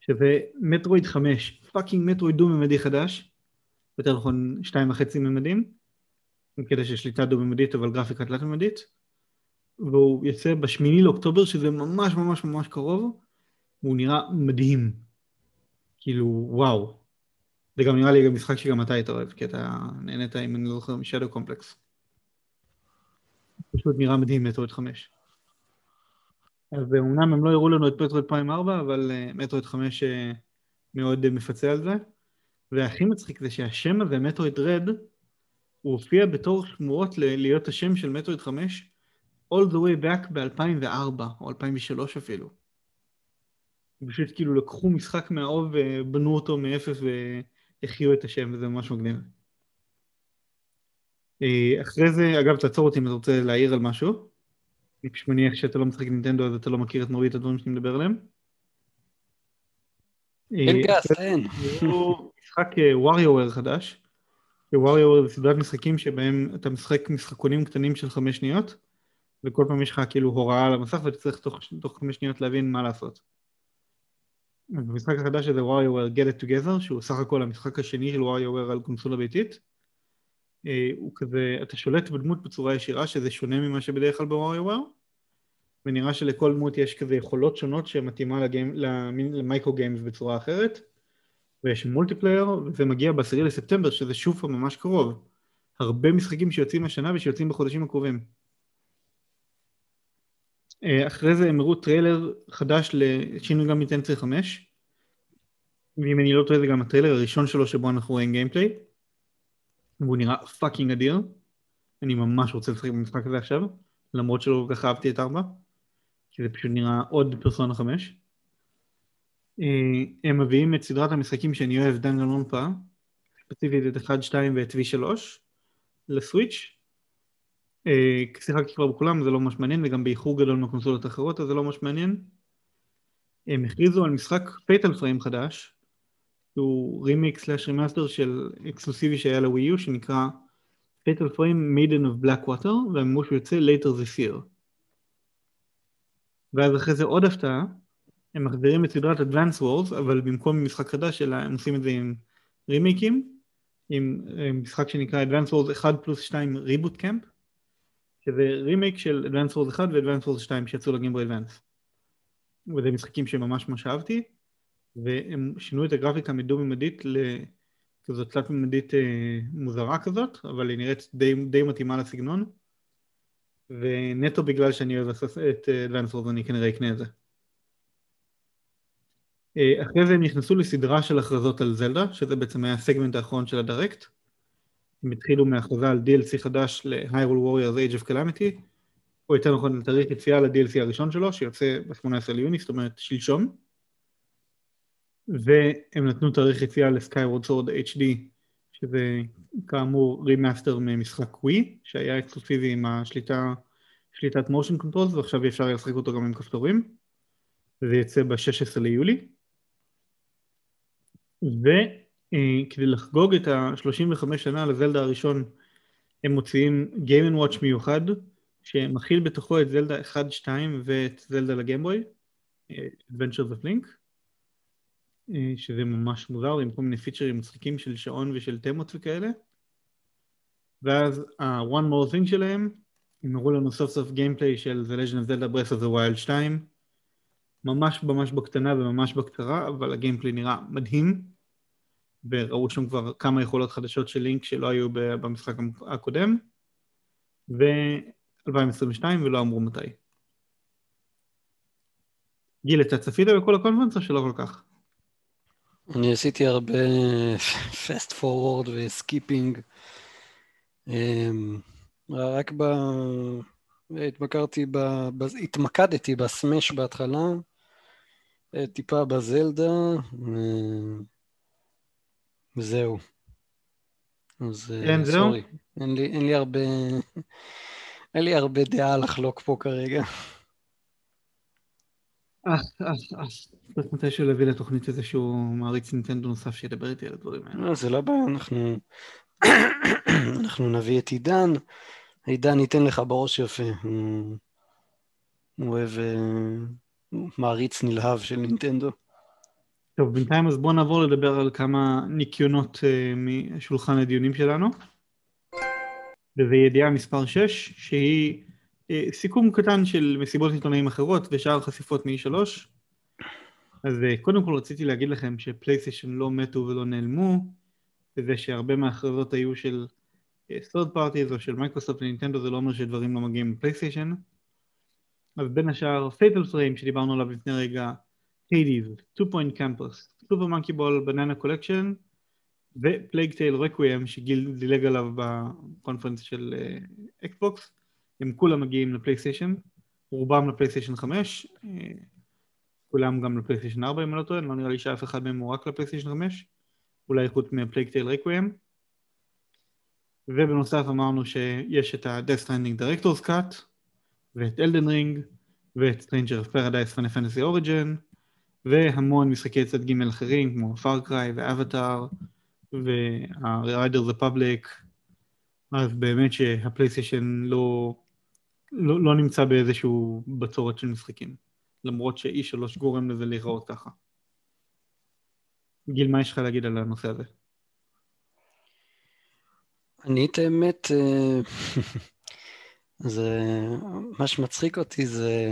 שזה Metroid 5, fucking Metroid דו-ממדי חדש, יותר נכון שתיים וחצי ממדים, כזה שליטה דו-ממדית אבל גרפיקה תלת-ממדית, והוא יוצא בשמיני לאוקטובר, שזה ממש ממש ממש קרוב, והוא נראה מדהים. כאילו, וואו. זה גם נראה לי גם משחק שגם אתה היית אוהב, כי אתה נהנית, אם אני לא זוכר, משדו קומפלקס. פשוט נראה מדהים מטרואיד 5. אז אמנם הם לא הראו לנו את מטרואיד פריים 4, אבל מטרואיד 5 מאוד מפצה על זה. והכי מצחיק זה שהשם הזה, מטרויד רד, הוא הופיע בתור שמועות להיות השם של מטרויד 5 all the way back ב-2004 או 2003 אפילו. פשוט כאילו לקחו משחק מהאוב ובנו אותו מאפס והחיו את השם וזה ממש מגניב. אה, אחרי זה, אגב תעצור אותי אם אתה רוצה להעיר על משהו. אני פשוט מניח שאתה לא משחק נינטנדו אז אתה לא מכיר את מרבית הדברים שאני מדבר עליהם.
אין גס, אין.
משחק אה, חדש. ווריואר זה סדרת משחקים שבהם אתה משחק משחקונים קטנים של חמש שניות וכל פעם יש לך כאילו הוראה על המסך ואתה צריך תוך, תוך חמש שניות להבין מה לעשות. במשחק החדש הזה WarioWare Get It Together שהוא סך הכל המשחק השני של WarioWare על קונסולה ביתית אה, הוא כזה, אתה שולט בדמות בצורה ישירה שזה שונה ממה שבדרך כלל ב-WarioWare ונראה שלכל דמות יש כזה יכולות שונות שמתאימה ל micro games בצורה אחרת ויש multiplayer וזה מגיע בעשירי לספטמבר שזה שוב פעם ממש קרוב. הרבה משחקים שיוצאים השנה ושיוצאים בחודשים הקרובים אחרי זה הם הראו טריילר חדש ל Shin Megami Tensei 5 ואם אני לא טועה זה גם הטריילר הראשון שלו שבו אנחנו רואים gameplay והוא נראה fucking אדיר. אני ממש רוצה לשחק במשחק הזה עכשיו למרות שלא כל כך אהבתי את 4 כי זה פשוט נראה עוד פרסונה 5 אה, הם מביאים את סדרת המשחקים שאני אוהב Danganronpa ספציפית את 1, 2 ואת V3 ל Switch אה, שיחקתי כבר בכולם, זה לא ממש מעניין, וגם באיחור גדול מהקונסולות האחרות, אז זה לא ממש מעניין. הם הכריזו על משחק Fatal Frame חדש, שהוא remake slash remaster של exclusive שהיה ל Wii U, שנקרא Fatal Frame Maiden of Black Water, והמימוש יוצא later this year. ואז אחרי זה עוד הפתעה, הם מחזירים את סדרת Advance Wars, אבל במקום משחק חדש, אלא הם עושים את זה עם רימיקים, עם אה, משחק שנקרא Advance Wars 1 פלוס 2 ריבוט קמפ, שזה רימייק של Advance Wars 1 ו-Advance Wars 2 שיצאו לגימבוי אדוונס. וזה משחקים שממש ממש אהבתי, והם שינו את הגרפיקה מדו-ממדית לכזאת תלת-ממדית אה, מוזרה כזאת, אבל היא נראית די, די מתאימה לסגנון, ונטו בגלל שאני אוהב את אה, Advance Wars אני כנראה אקנה את זה. אה, אחרי זה הם נכנסו לסדרה של הכרזות על זלדה, שזה בעצם היה הסגמנט האחרון של ה Direct. הם התחילו מהכרזה על DLC חדש ל-Hyrule Warriors Age of Calamity, או יותר נכון לתאריך יציאה ל-DLC הראשון שלו, שיוצא ב-18 ליוני, זאת אומרת שלשום. והם נתנו תאריך יציאה ל-Skyward Sword HD, שזה כאמור remaster ממשחק Wii, שהיה אקסקלוסיבי עם השליטה, שליטת motion controls, ועכשיו אפשר לשחק אותו גם עם כפתורים. וזה יצא ב-16 ליולי. ו... אה, כדי לחגוג את ה-35 שנה לזלדה הראשון הם מוציאים Game Watch מיוחד שמכיל בתוכו את זלדה 1-2 ואת זלדה לגמבוי, אה, Adventures of Link, אה, שזה ממש מוזר עם כל מיני פיצ'רים מצחיקים של שעון ושל תמות וכאלה. ואז ה-one more thing שלהם, הם הראו לנו סוף סוף gameplay של The Legend of Zelda Breath of the Wild 2, ממש ממש בקטנה וממש בקצרה, אבל ה gameplay נראה מדהים. וראו שם כבר כמה יכולות חדשות של לינק שלא היו במשחק הקודם, ו-2022 ולא אמרו מתי. גיל, אתה צפית בכל ה conference או שלא כל כך?
אני עשיתי הרבה fast forward ו skipping. אמ, רק ב... התמקרתי, ב... התמקדתי בסמש בהתחלה, טיפה בזלדה. וזהו. אז
כן, זהו? סורי.
אין לי, אין לי הרבה... אין לי הרבה דעה לחלוק פה כרגע.
אה, אה, אה. צריך מתישהו להביא לתוכנית איזשהו מעריץ נינטנדו נוסף שידבר איתי על הדברים האלה.
לא, זה לא בעיה, אנחנו... אנחנו נביא את עידן, עידן ייתן לך בראש יפה. הוא אוהב... מעריץ נלהב של נינטנדו.
טוב, בינתיים אז בואו נעבור לדבר על כמה ניקיונות uh, משולחן הדיונים שלנו. וזה ידיעה מספר 6, שהיא uh, סיכום קטן של מסיבות עיתונאים אחרות ושאר חשיפות מ-E3. אז אה, קודם כל רציתי להגיד לכם ש PlayStation לא מתו ולא נעלמו, וזה שהרבה מההכרזות היו של third parties או של Microsoft ו Nintendo, זה לא אומר שדברים לא מגיעים מ PlayStation. אז בין השאר Fatal Frame שדיברנו עליו לפני רגע, Hades, Two Point Campus, Super Monkey Ball, Banana Mania ו Plague Tale Requiem שגיל דילג עליו ב conference של Xbox, אה, הם כולם מגיעים ל PlayStation, רובם ל PlayStation 5, אה, כולם גם ל PlayStation 4 אם אני לא טועה, לא נראה לי שאף אחד מהם הוא רק ל PlayStation 5, אולי חוץ מ Plague Tale Requiem. ובנוסף אמרנו שיש את ה-Death Stranding Director's Cut ואת Elden Ring ואת Stranger of Paradise Final Fantasy Origin והמון משחקי צד ג' אחרים כמו Far Cry ו Avatar וה-Riders Republic אז באמת שהפלייסטיישן לא, לא, לא נמצא באיזשהו בצורת של משחקים למרות ש-E3 גורם לזה להיראות ככה. גיל, מה יש לך להגיד על הנושא הזה?
אני את האמת, אה, זה, מה שמצחיק אותי זה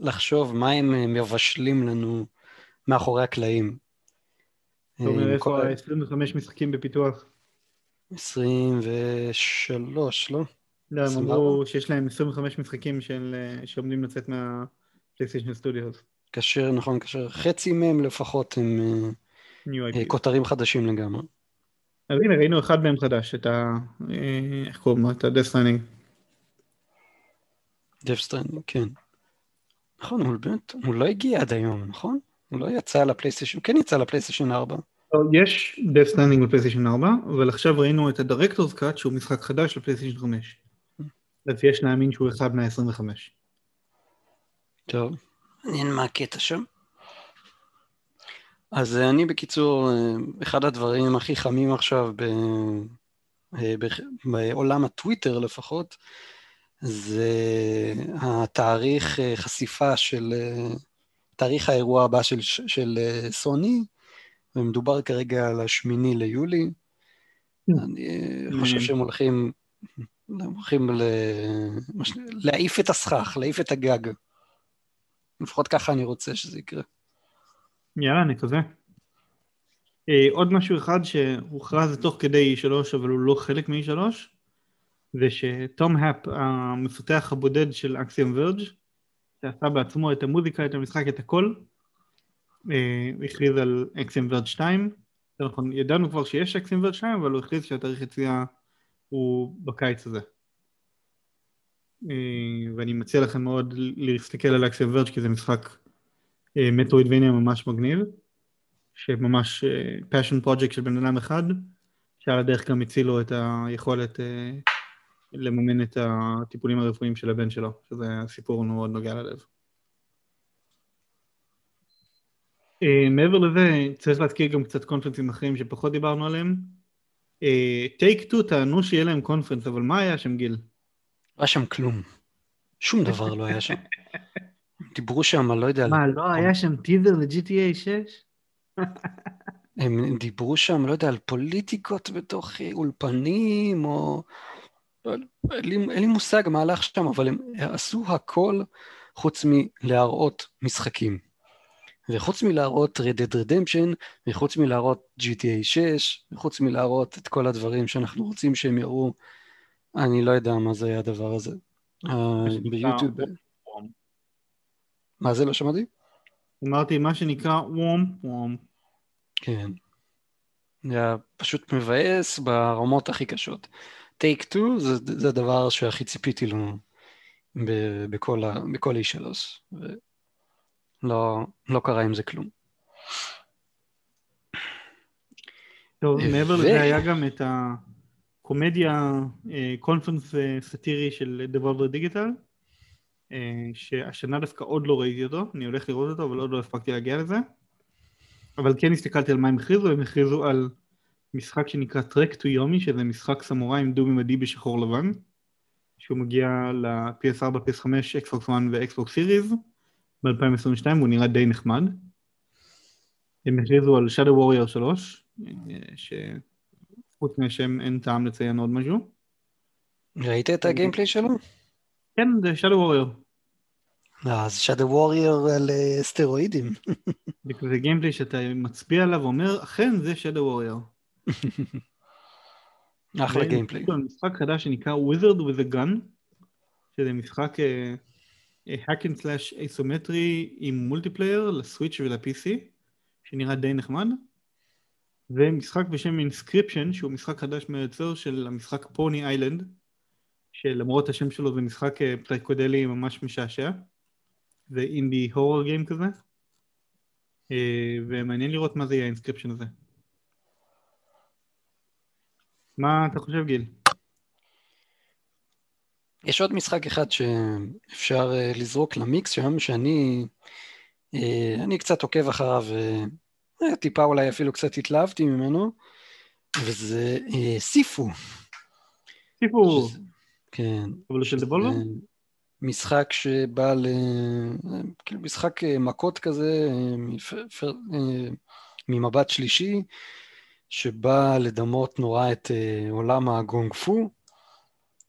לחשוב מה הם מבשלים לנו מאחורי הקלעים.
אתה אומר איפה ה-25 משחקים בפיתוח?
23, לא?
לא, הם אמרו שיש להם 25 משחקים של, אה, שעומדים לצאת מהפלייסטיישן סטודיוס.
כאשר, נכון, כאשר חצי מהם לפחות הם אה, כותרים חדשים לגמרי.
אז הנה ראינו אחד מהם חדש, את ה... אה, איך קוראים לו? את ה-Death Stranding.
Death Stranding, כן. נכון, הוא באמת, הוא לא הגיע עד היום, נכון? הוא לא יצא לפלייסטיישן, כן יצא לפלייסטיישן 4.
לא, יש Death Stranding בפלייסטיישן 4, אבל עכשיו ראינו את ה-Director's Cut שהוא משחק חדש לפלייסטיישן 5. אז יש להאמין שהוא אחד מה-25.
טוב, מעניין מה הקטע שם. אז אה, אני בקיצור, אה, אחד הדברים הכי חמים עכשיו ב... אה, בעולם הטוויטר לפחות, זה התאריך חשיפה של, תאריך האירוע הבא של, של סוני, ומדובר כרגע על השמיני ליולי. Mm. אני חושב שהם הולכים, הולכים ל... להעיף את הסכך, להעיף את הגג. לפחות ככה אני רוצה שזה יקרה.
יאללה, נקווה. Uh, עוד משהו אחד שהוכרז תוך כדי E3 אבל הוא לא חלק מ-E3 זה תום האפ המפתח הבודד של Axiom Verge שעשה בעצמו את המוזיקה, את המשחק, את הכל. uh, הכריז על Axiom Verge 2 נכון, ידענו כבר שיש Axiom Verge 2 אבל הוא הכריז שהתאריך יציאה הוא בקיץ הזה. uh, ואני מציע לכם מאוד להסתכל על Axiom Verge כי זה משחק Metroidvania ממש מגניב, שממש passion project של בן אדם אחד, שעל הדרך גם הצילו את היכולת אה, לממן את הטיפולים הרפואיים של הבן שלו, שזה סיפור מאוד נוגע ללב. Uh, מעבר לזה, צריך להזכיר גם קצת קונפרנסים אחרים שפחות דיברנו עליהם. טייק uh, טו טענו שיהיה להם קונפרנס, אבל מה היה שם, גיל? לא
היה שם כלום. שום דבר לא היה שם. דיברו שם, לא יודע...
מה, לא היה שם טיזר ל-GTA 6?
הם דיברו שם, לא יודע, על פוליטיקות בתוך אולפנים, או... אין לי, אין לי מושג מה הלך שם, אבל הם עשו הכל חוץ מלהראות משחקים. וחוץ מלהראות Red Dead Redemption, וחוץ מלהראות GTA 6, וחוץ מלהראות את כל הדברים שאנחנו רוצים שהם יראו, אני לא יודע מה זה היה הדבר הזה. אה, ביוטיוב. מה זה? לא שמעתי?
אמרתי מה שנקרא וום וום.
כן. זה היה פשוט מבאס ברמות הכי קשות. טייק 2 זה, זה הדבר שהכי ציפיתי לו ב- בכל, ה- בכל E3, ולא לא קרה עם זה כלום.
טוב, ו... מעבר לזה היה גם את הקומדיה, קונפרנס אה, אה, סאטירי של Devolver Digital, אה, שהשנה דווקא עוד לא ראיתי אותו, אני הולך לראות אותו אבל עוד לא הספקתי להגיע לזה אבל כן הסתכלתי על מה הם הכריזו, הם הכריזו על משחק שנקרא טרק טו יומי שזה משחק סמוראי עם דו-ממדי בשחור לבן שהוא מגיע ל-PS4, PS5, Xbox One ו-Xbox Series ב-2022 והוא נראה די נחמד הם הכריזו על Shadow Warrior 3 אה, שחוץ מהשם אין טעם לציין עוד משהו
ראית את ה gameplay שלו?
כן, זה Shadow Warrior.
לא, זה Shadow Warrior על אה, סטרואידים.
זה gameplay שאתה מצביע עליו ואומר, אכן זה Shadow Warrior.
אחלה gameplay.
משחק חדש שנקרא Wizard with a Gun, שזה משחק hack and slash איזומטרי עם multiplayer ל Switch ול-PC, שנראה די נחמד, ומשחק בשם Inscryption, שהוא משחק חדש מהיוצר של המשחק Pony Island, שלמרות השם שלו זה משחק פסיכודלי ממש משעשע, זה indie horror game כזה, ומעניין לראות מה זה יהיה ה Inscryption הזה. מה אתה חושב גיל?
יש עוד משחק אחד שאפשר uh, לזרוק למיקס שם, שאני uh, אני קצת עוקב אחריו, uh, טיפה אולי אפילו קצת התלהבתי ממנו, וזה סיפו.
סיפו.
שזה, כן.
אבל של דבולבר?
משחק שבא ל... כאילו משחק מכות כזה. ממבט שלישי, שבא לדמות נורא את עולם הגונג פו.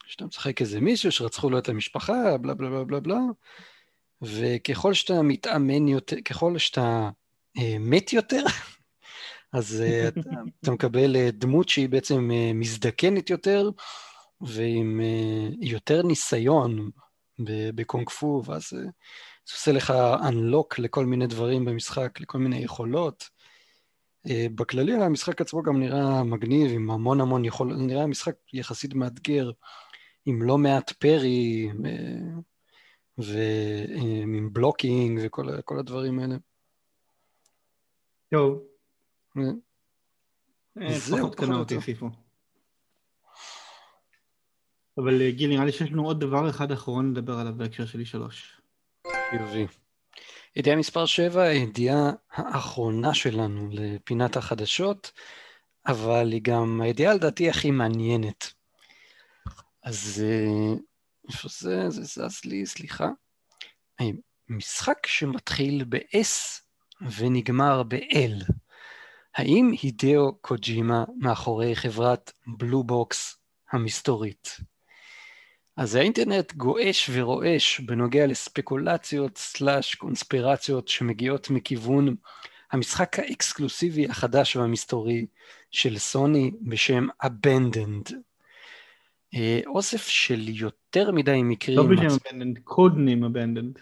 שאתה משחק איזה מישהו שרצחו לו את המשפחה, בלה בלה בלה בלה בלה, וככל שאתה מתאמן יותר, ככל שאתה אה, מת יותר, אז אה, אתה, אתה מקבל אה, דמות שהיא בעצם אה, מזדקנת יותר, ועם אה, יותר ניסיון בקונג פו, ואז אה, זה עושה לך unlock לכל מיני דברים במשחק, לכל מיני יכולות. אה, בכללי המשחק עצמו גם נראה מגניב, עם המון המון יכולות, נראה משחק יחסית מאתגר. עם לא מעט פרי אה, ועם בלוקינג וכל הדברים האלה.
טוב. אה, אה, זהו, אותי. אבל גיל, נראה לי שיש לנו עוד דבר אחד אחרון לדבר עליו בהקשר שלי שלוש.
חיובי. ידיעה מספר 7, הידיעה האחרונה שלנו לפינת החדשות, אבל היא גם הידיעה לדעתי הכי מעניינת. אז אה, איפה זה? זה זז לי, סליחה. משחק שמתחיל ב-S ונגמר ב-L. האם הידאו קוג'ימה מאחורי חברת Blue Box המסתורית? אז האינטרנט גועש ורועש בנוגע לספקולציות slash קונספירציות שמגיעות מכיוון המשחק האקסקלוסיבי החדש והמסתורי של סוני בשם Abandoned. אה, אוסף של יותר מדי מקרים...
לא בשם abandoned, קוד name abandoned.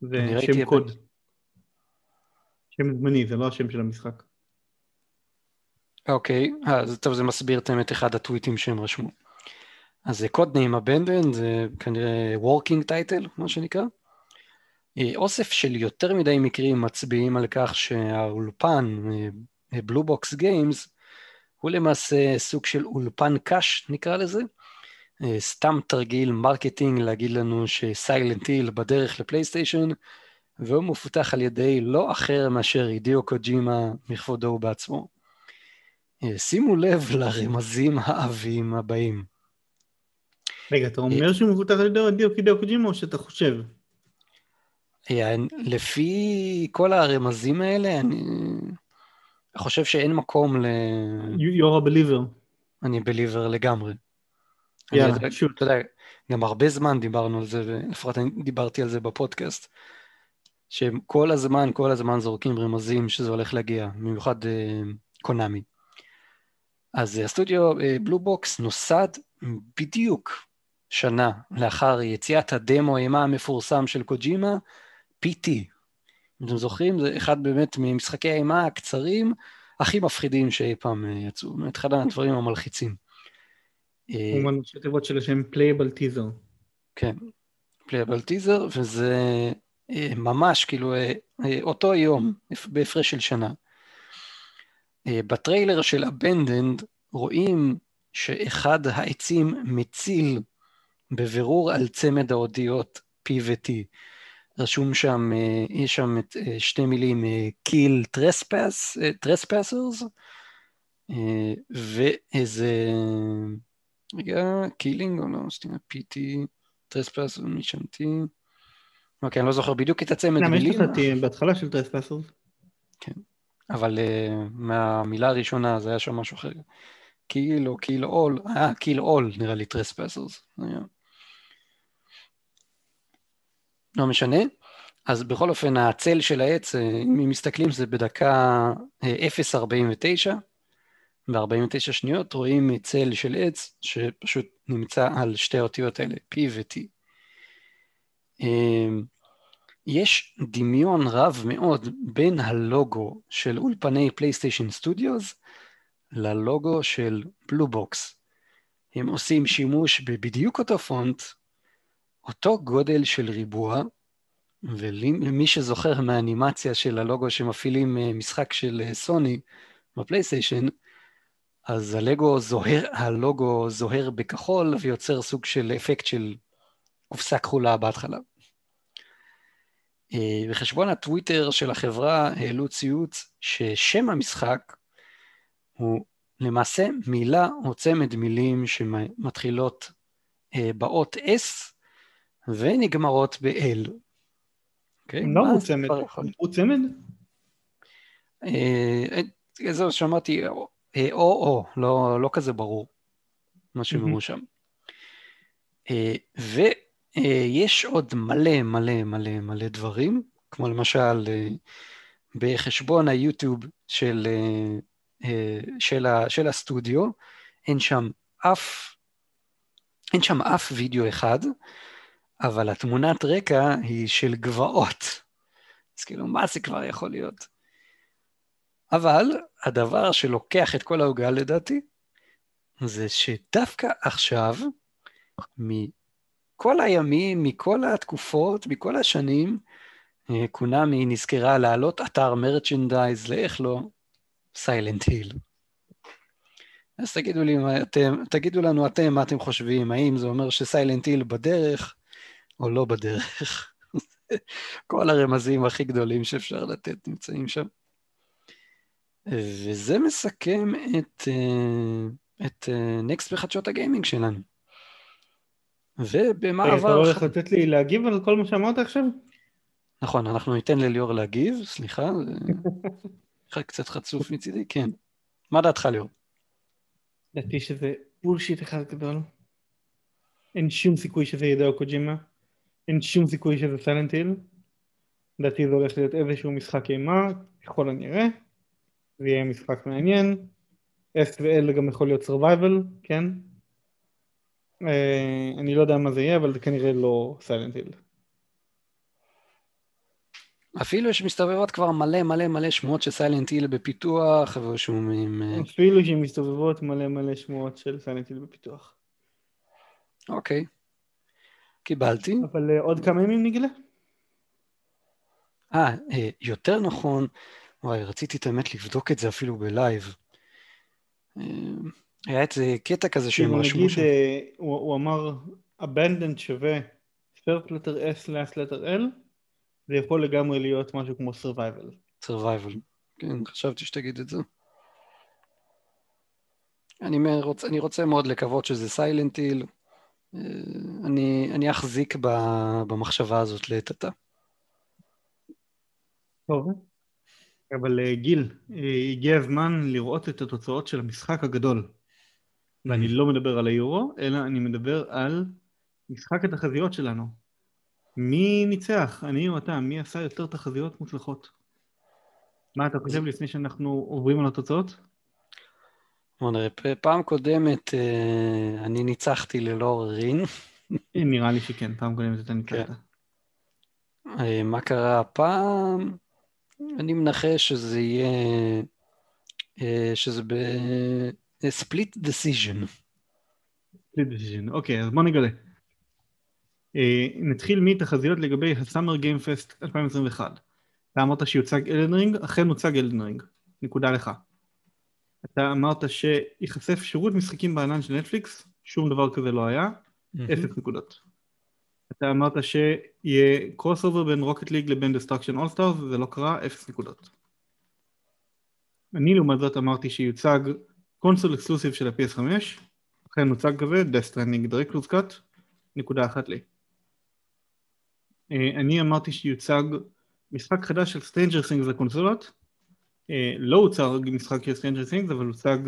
זה שם קוד. שם זמני, זה לא השם של המשחק.
אוקיי, אז טוב, זה מסביר את אחד הטוויטים שהם רשמו. אז זה קוד name abandoned, זה כנראה working title, מה שנקרא. אה, אוסף של יותר מדי מקרים מצביעים על כך שהאולפן, Blue Box Games, הוא למעשה סוג של אולפן קש, נקרא לזה, אה, סתם תרגיל marketing להגיד לנו ש Silent Hill בדרך לפלייסטיישן, והוא מפותח על ידי לא אחר מאשר הידיו קוג'ימה מכבודו ובעצמו. אה, שימו לב לרמזים העבים הבאים.
רגע, אתה אומר אה, שהוא מפותח על ידי הידיו קוג'ימה או שאתה חושב?
לפי כל הרמזים האלה, אני חושב שאין מקום ל...
You're a believer.
אני בליבר לגמרי.
יאללה, שוט. אתה יודע,
גם הרבה זמן דיברנו על זה, ולפחות אני דיברתי על זה בפודקאסט, שהם כל הזמן, כל הזמן זורקים רמזים שזה הולך להגיע, במיוחד אה, קונאמי. אז הסטודיו Blue Box נוסד בדיוק שנה לאחר יציאת הדמו האימה המפורסם של קוג'ימה, PT. אם אתם זוכרים, זה אחד באמת ממשחקי האימה הקצרים הכי מפחידים שאי פעם אה, יצאו, באמת אחד הדברים המלחיצים.
כמובן ראשי תיבות של השם playable teaser.
כן, playable teaser, וזה אה, ממש כאילו אה, אה, אותו יום, בהפרש של שנה. בטריילר של אבנדנד רואים שאחד העצים מציל בבירור על צמד האותיות P ו-T. רשום שם, יש שם את שתי מילים kill trespass, trespassers, ואיזה רגע, קילינג או לא, סליחה, פיטי, טרספס ומישנתי. אוקיי, אני לא זוכר בדיוק את הצמד
מילים. למה יש בהתחלה של טרספסר?
כן, אבל מהמילה הראשונה זה היה שם משהו אחר. kill או kill all, אה, kill all נראה לי trespassers. לא משנה. אז בכל אופן, הצל של העץ, אה, אם מסתכלים, זה בדקה 0.49, ב-49 שניות רואים צל של עץ שפשוט נמצא על שתי האותיות האלה, P ו-T. אמ, יש דמיון רב מאוד בין הלוגו של אולפני PlayStation Studios ללוגו של Blue Box. הם עושים שימוש בבדיוק אותו פונט, אותו גודל של ריבוע, ולמי שזוכר מהאנימציה של הלוגו שמפעילים אה, משחק של אה, סוני בפלייסטיישן, אז הלוגו זוהר, הלוגו זוהר בכחול ויוצר סוג של אפקט של קופסה כחולה בהתחלה. אה, בחשבון הטוויטר של החברה העלו ציוץ ששם המשחק הוא למעשה מילה או צמד מילים שמתחילות באות S ונגמרות ב-L.
אוקיי? לא הוא צמד, הוא צמד?
זהו, שמעתי או-או, לא, לא כזה ברור מה שהם אמרו שם. אה, ויש עוד מלא מלא מלא מלא דברים, כמו למשל אה, בחשבון היוטיוב של, אה, של, של הסטודיו, אין שם אף, אין שם אף וידאו אחד אבל התמונת רקע היא של גבעות. אז כאילו, מה זה כבר יכול להיות? אבל הדבר שלוקח את כל העוגה לדעתי, זה שדווקא עכשיו, מכל הימים, מכל התקופות, מכל השנים, אה, קונאמי נזכרה להעלות אתר מרצ'נדייז לאיך לא, סיילנט היל. אז תגידו לי אתם, תגידו לנו אתם מה אתם חושבים, האם זה אומר שסיילנט היל בדרך, או לא בדרך. כל הרמזים הכי גדולים שאפשר לתת נמצאים שם. וזה מסכם את, אה, את נקסט אה, בחדשות הגיימינג שלנו. ובמעבר...
אתה הולך לתת לי להגיב על כל מה שאמרת עכשיו?
נכון, אנחנו ניתן לליאור להגיב, סליחה, זה קצת חצוף מצידי, כן. מה דעתך ליאור?
לדעתי שזה בולשיט אחד גדול. אין שום סיכוי שזה ידעו קוג'ימה. אין שום סיכוי שזה סיילנט היל. לדעתי זה הולך להיות איזשהו משחק אימה, ככל הנראה. זה יהיה משחק מעניין. S ו-L גם יכול להיות survival, כן? אה, אני לא יודע מה זה יהיה, אבל זה כנראה לא סיילנט היל.
אפילו שמסתובבות כבר מלא מלא מלא שמועות של סיילנט היל בפיתוח, ושומעים...
אה, אפילו שמסתובבות מלא מלא שמועות של סיילנט היל בפיתוח.
אוקיי. קיבלתי.
אבל uh, עוד כמה ימים נגלה?
אה, אה, יותר נכון, וואי, רציתי את האמת לבדוק את זה אפילו בלייב. אה, היה איזה קטע כזה שהם
רשמו שם. אה, הוא, הוא אמר, abandoned שווה first letter S last letter L, זה יכול לגמרי להיות משהו כמו survival.
survival, כן, חשבתי שתגיד את זה. אני רוצה, אני רוצה מאוד לקוות שזה סיילנטיל, אה, אני, אני אחזיק במחשבה הזאת לעת עתה.
טוב, אבל אה, גיל, אה, הגיע הזמן לראות את התוצאות של המשחק הגדול. ואני לא מדבר על היורו, אלא אני מדבר על משחק התחזיות שלנו. מי ניצח, אני או אתה, מי עשה יותר תחזיות מוצלחות? מה אתה חושב לפני שאנחנו עוברים על התוצאות?
פעם קודמת אה, אני ניצחתי ללא עוררין.
נראה לי שכן, פעם קודמת אתה ניצחת. כן.
אה, מה קרה הפעם? אני מנחש שזה יהיה... אה, שזה ב split
decision. split decision, אוקיי, אז בוא נגלה. נתחיל מתחזיות לגבי ה Summer Game Fest 2021. אתה אמרת שיוצג Elden Ring, אכן הוצג Elden Ring. נקודה לך. אתה אמרת שיחשף שירות משחקים בענן של נטפליקס, שום דבר כזה לא היה, אפס נקודות. אתה אמרת שיהיה crossover בין Rocket League לבין Destruction AllStars, זה לא קרה, אפס נקודות. אני לעומת זאת אמרתי שיוצג console exclusive של ה-PS5, אכן הוצג כזה, Death Stranding Director's Cut, נקודה אחת לי. אה, אני אמרתי שיוצג משחק חדש של Stranger Things לקונסולות, לא הוצג משחק של Stranger Things אבל הוצג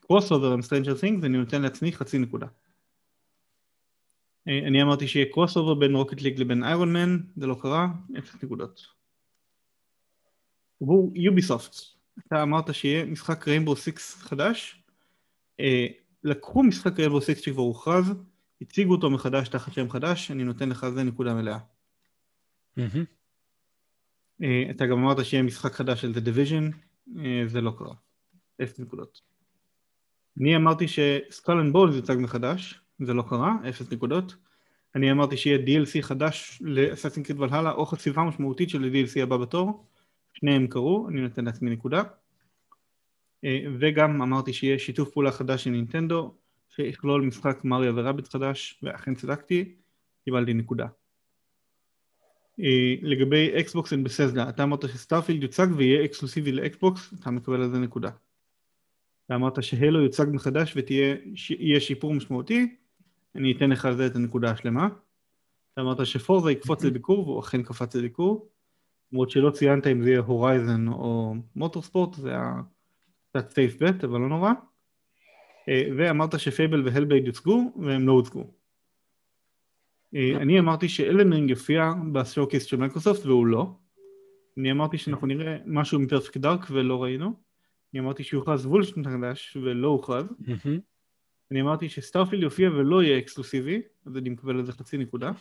crossover עם Stranger Things ואני נותן לעצמי חצי נקודה. אה, אני אמרתי שיהיה crossover בין Rocket League לבין Iron Man, זה לא קרה, אפס נקודות. עבור יוביסופט, אתה אמרת שיהיה משחק Rainbow Six חדש, אה, לקחו משחק Rainbow Six שכבר הוכרז, הציגו אותו מחדש תחת שם חדש, אני נותן לך זה נקודה מלאה. אה, אתה גם אמרת שיהיה משחק חדש של The Division, אה, זה לא קרה. אפס נקודות. אני אמרתי ש Skull and Bones יוצג מחדש, זה לא קרה, אפס נקודות. אני אמרתי שיהיה DLC חדש ל Assassin's Creed Valhalla או חשיפה משמעותית של ה-DLC הבא בתור, שניהם קרו, אני נותן לעצמי נקודה. אה, וגם אמרתי שיהיה שיתוף פעולה חדש של נינטנדו, שיכלול משחק מריו ו Rabbids חדש, ואכן צדקתי, קיבלתי נקודה. אה, לגבי אקסבוקס and Bethesda, אתה אמרת ש Starfield יוצג ויהיה אקסקלוסיבי לאקסבוקס, אתה מקבל על זה נקודה. אתה אמרת ש Halo יוצג מחדש ויהיה שיפור משמעותי, אני אתן לך על זה את הנקודה השלמה. אתה אמרת ש Forza יקפוץ לביקור, והוא אכן קפץ לביקור. למרות שלא ציינת אם זה יהיה Horizon או Motorsport, זה היה קצת safe bet, אבל לא נורא. אה, ואמרת ש Fable ו Hellblade יוצגו, והם לא הוצגו. אה, אני אמרתי ש Elden Ring יופיע ב showcase של מייקרוסופט, והוא לא. אני אמרתי שאנחנו נראה משהו מ Perfect Dark ולא ראינו. אני אמרתי שיוכרז Wolfenstein חדש ולא הוכרז. אני אמרתי ש Starfield יופיע ולא יהיה אקסקלוסיבי, אז אני מקבל על זה חצי נקודה.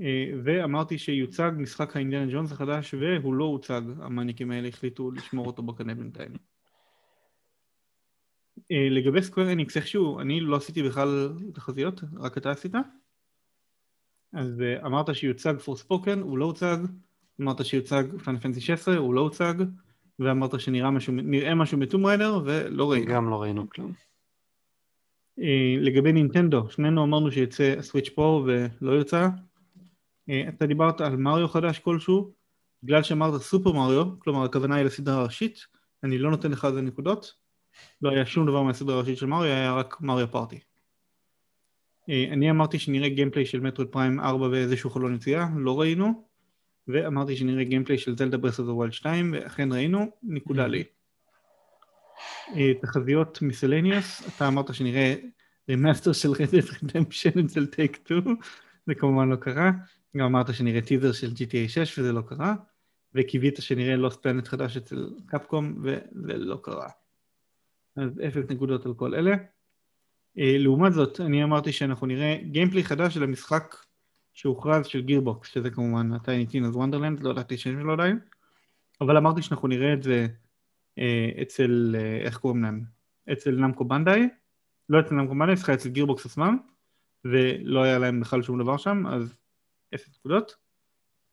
אה, ואמרתי שיוצג משחק האינדיאנה ג'ונס החדש והוא לא הוצג, המניאקים האלה החליטו לשמור אותו בקנה בינתיים. אה, לגבי סקוויר אניקס איכשהו, אני לא עשיתי בכלל תחזיות, רק אתה עשית. אז אה, אמרת שיוצג פור ספוקן, הוא לא הוצג, אמרת שיוצג פאנל פנסי 16, הוא לא הוצג, ואמרת שנראה משהו, משהו בטום ריידר ולא ראינו.
גם לא ראינו כלום.
אה, לגבי נינטנדו, שנינו אמרנו שיצא סוויץ' פרו ולא יצא. אה, אתה דיברת על מריו חדש כלשהו, בגלל שאמרת סופר מריו, כלומר הכוונה היא לסדרה הראשית, אני לא נותן לך על זה נקודות, לא היה שום דבר מהסדרה הראשית של מריו, היה רק Mario Party. אה, אני אמרתי שנראה gameplay של Metroid Prime 4 ואיזשהו חלון יציאה, לא ראינו, ואמרתי שנראה gameplay של Zelda Breath of the Wild 2, ואכן ראינו, נקודה mm-hmm. לי. אה, תחזיות miscellaneous, אתה אמרת שנראה remaster של Red Dead Redemption אצל Take 2, זה כמובן לא קרה, גם אמרת שנראה טיזר של GTA 6 וזה לא קרה, וקיווית שנראה Lost Planet חדש אצל Capcom וזה לא קרה. אז אפס נקודות על כל אלה. אה, לעומת זאת, אני אמרתי שאנחנו נראה gameplay חדש של המשחק שהוכרז של Gearbox, שזה כמובן ה Tiny Tina's Wonderlands, לא ידעתי שם שלו עדיין, אבל אמרתי שאנחנו נראה את זה אה, אצל, אה, איך קוראים להם? אצל Namco Bandai, לא אצל Namco Bandai, סליחה אצל Gearbox עצמם, ולא היה להם בכלל שום דבר שם, אז אפס נקודות,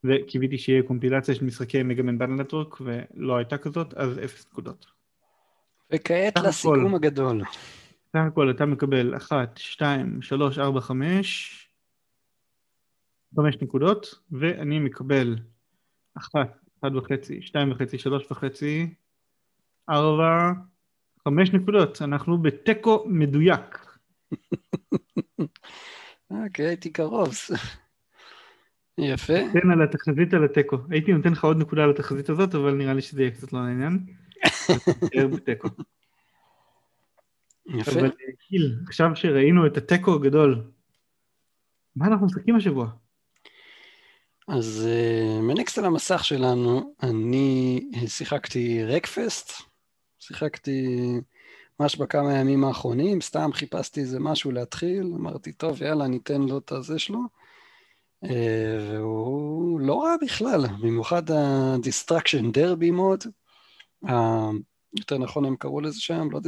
וקיוויתי שיהיה קומפילציה של משחקי מגמן בנדל נטוורק, ולא הייתה כזאת, אז אפס נקודות.
וכעת לסיכום הכל, הגדול.
סך הכל אתה מקבל 1, 2, 3, 4, 5, 5 נקודות, ואני מקבל 1, 1 וחצי, 2 וחצי, 3 וחצי, 4, 5 נקודות. אנחנו בתיקו מדויק.
אוקיי, הייתי קרוב. יפה.
תן על התחזית על התיקו. הייתי נותן לך עוד נקודה על התחזית הזאת, אבל נראה לי שזה יהיה קצת לא לעניין. בתיקו. יפה. אבל גיל, עכשיו שראינו את התיקו הגדול, מה אנחנו משחקים השבוע?
אז uh, מנקסט על המסך שלנו, אני שיחקתי רקפסט, שיחקתי ממש בכמה ימים האחרונים, סתם חיפשתי איזה משהו להתחיל, אמרתי, טוב, יאללה, ניתן לו את הזה שלו. Uh, והוא לא רע בכלל, במיוחד ה-Destruction Derby מוד, יותר נכון הם קראו לזה שם, לא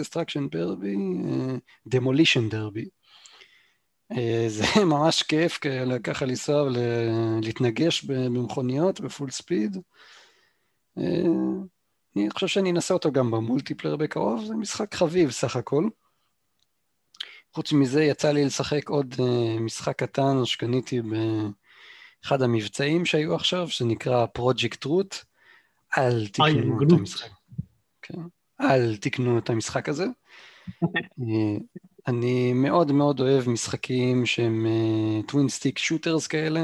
uh, Demolition Derby. אה, זה ממש כיף כאלה, ככה לנסוע ולהתנגש במכוניות בפול ספיד. אה, אני חושב שאני אנסה אותו גם במולטיפלר בקרוב, זה משחק חביב סך הכל. חוץ מזה יצא לי לשחק עוד אה, משחק קטן שקניתי באחד המבצעים שהיו עכשיו, שנקרא פרויקט רוט. אל תקנו את המשחק. כן. אל תקנו את המשחק הזה. אני מאוד מאוד אוהב משחקים שהם טווין סטיק שוטרס כאלה,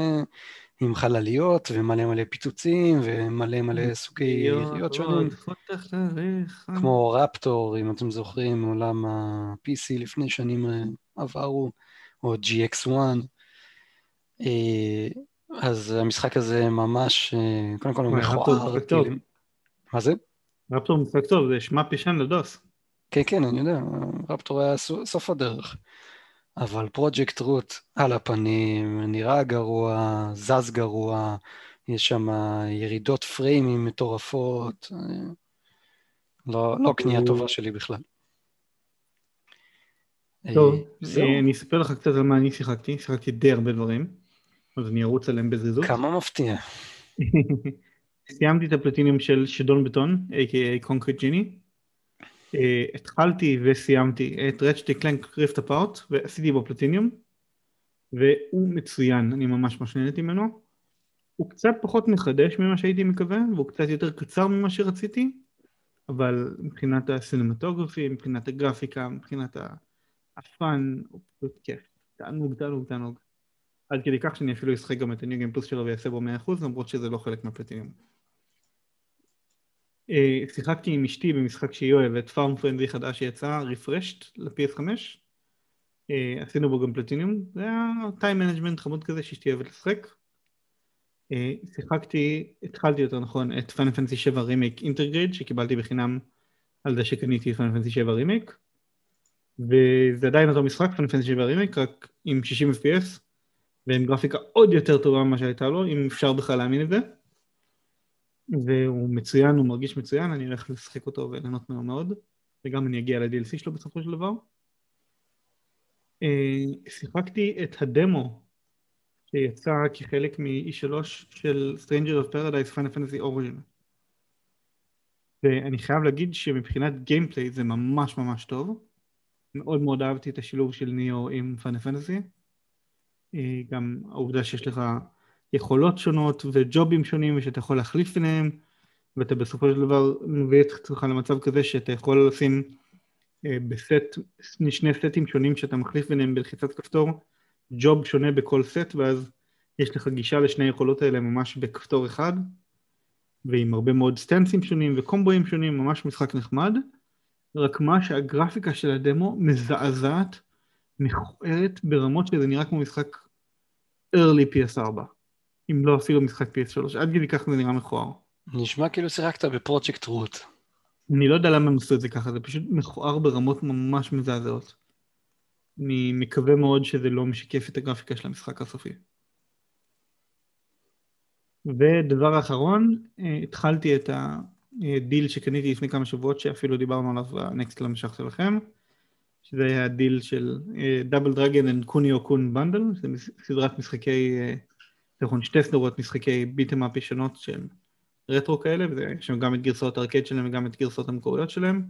עם חלליות ומלא מלא פיצוצים ומלא מלא סוגי יריות שונים. כמו רפטור, אם אתם זוכרים, מעולם ה-PC לפני שנים אה, עברו, או GX1. אה, אז המשחק הזה ממש, אה, קודם כל הוא מכוער. מה זה?
רפטור משחק טוב, זה שמע פישן לדוס.
כן, כן, אני יודע, רפטור היה סוף הדרך. אבל Project Root על הפנים, נראה גרוע, זז גרוע, יש שם ירידות פריימים מטורפות, לא, לא קנייה טובה שלי בכלל.
טוב, אה, אני אספר לך קצת על מה אני שיחקתי, שיחקתי די הרבה דברים, אז אני ארוץ עליהם בזריזות.
כמה מפתיע.
סיימתי את הפלטיניום של שדון בטון, a.k.a. Concrete Genie. התחלתי וסיימתי את רצ'טי קלנק ריפט אפארט, ועשיתי בו פלטיניום, והוא מצוין, אני ממש ממש נהניתי ממנו. הוא קצת פחות מחדש ממה שהייתי מקווה, והוא קצת יותר קצר ממה שרציתי, אבל מבחינת הסינמטוגרפי, מבחינת הגרפיקה, מבחינת הפאן, הוא פשוט כיף. תענוג, תענוג, תענוג. עד כדי כך שאני אפילו אשחק גם את הניו גיים פלוס שלו ויעשה בו 100% למרות שזה לא חלק מהפלטיניום. אה, שיחקתי עם אשתי במשחק שהיא אוהבת, Farm Frenzy חדש שיצא, Refreshed ל-PS5. אה, עשינו בו גם פלטיניום, זה היה time management חמוד כזה שאשתי אוהבת לשחק. אה, שיחקתי, התחלתי יותר נכון, את Final Fantasy 7 Remake Intergrade שקיבלתי בחינם על זה שקניתי את Final Fantasy 7 רימייק. וזה עדיין אותו משחק, Final Fantasy 7 רימייק, רק עם 60 FPS. ועם גרפיקה עוד יותר טובה ממה שהייתה לו, אם אפשר בכלל להאמין את זה. והוא מצוין, הוא מרגיש מצוין, אני הולך לשחק אותו וליהנות ממנו מאוד, וגם אני אגיע ל-DLC שלו בסופו של דבר. אה, שיחקתי את הדמו שיצא כחלק מ-E3 של Stranger of Paradise Final Fantasy Origin. ואני חייב להגיד שמבחינת גיימפליי זה ממש ממש טוב. מאוד מאוד אהבתי את השילוב של ניאו עם פאנל פנטסי. אה, גם העובדה שיש לך יכולות שונות וג'ובים שונים ושאתה יכול להחליף ביניהם ואתה בסופו של דבר מביא את עצמך למצב כזה שאתה יכול לשים אה, בסט, שני סטים שונים שאתה מחליף ביניהם בלחיצת כפתור, ג'וב שונה בכל סט ואז יש לך גישה לשני היכולות האלה ממש בכפתור אחד ועם הרבה מאוד סטנסים שונים וקומבואים שונים, ממש משחק נחמד. רק מה שהגרפיקה של הדמו מזעזעת מכוערת ברמות שזה נראה כמו משחק early PS4, אם לא אפילו משחק PS3, עד כדי כך זה נראה מכוער.
נשמע כאילו שיחקת ב Project Root.
אני לא יודע למה הם עשו את זה ככה, זה פשוט מכוער ברמות ממש מזעזעות. אני מקווה מאוד שזה לא משקף את הגרפיקה של המשחק הסופי. ודבר אחרון, אה, התחלתי את הדיל שקניתי לפני כמה שבועות, שאפילו דיברנו עליו בנקסט למשך שלכם. שזה היה הדיל של Double Dragon and Kunio Kun Bundle, זה סדרת משחקי, נכון, שתי סדרות משחקי beat 'em up ישנות של רטרו כאלה, ויש שם גם את גרסאות הארקד שלהם וגם את גרסאות המקוריות שלהם.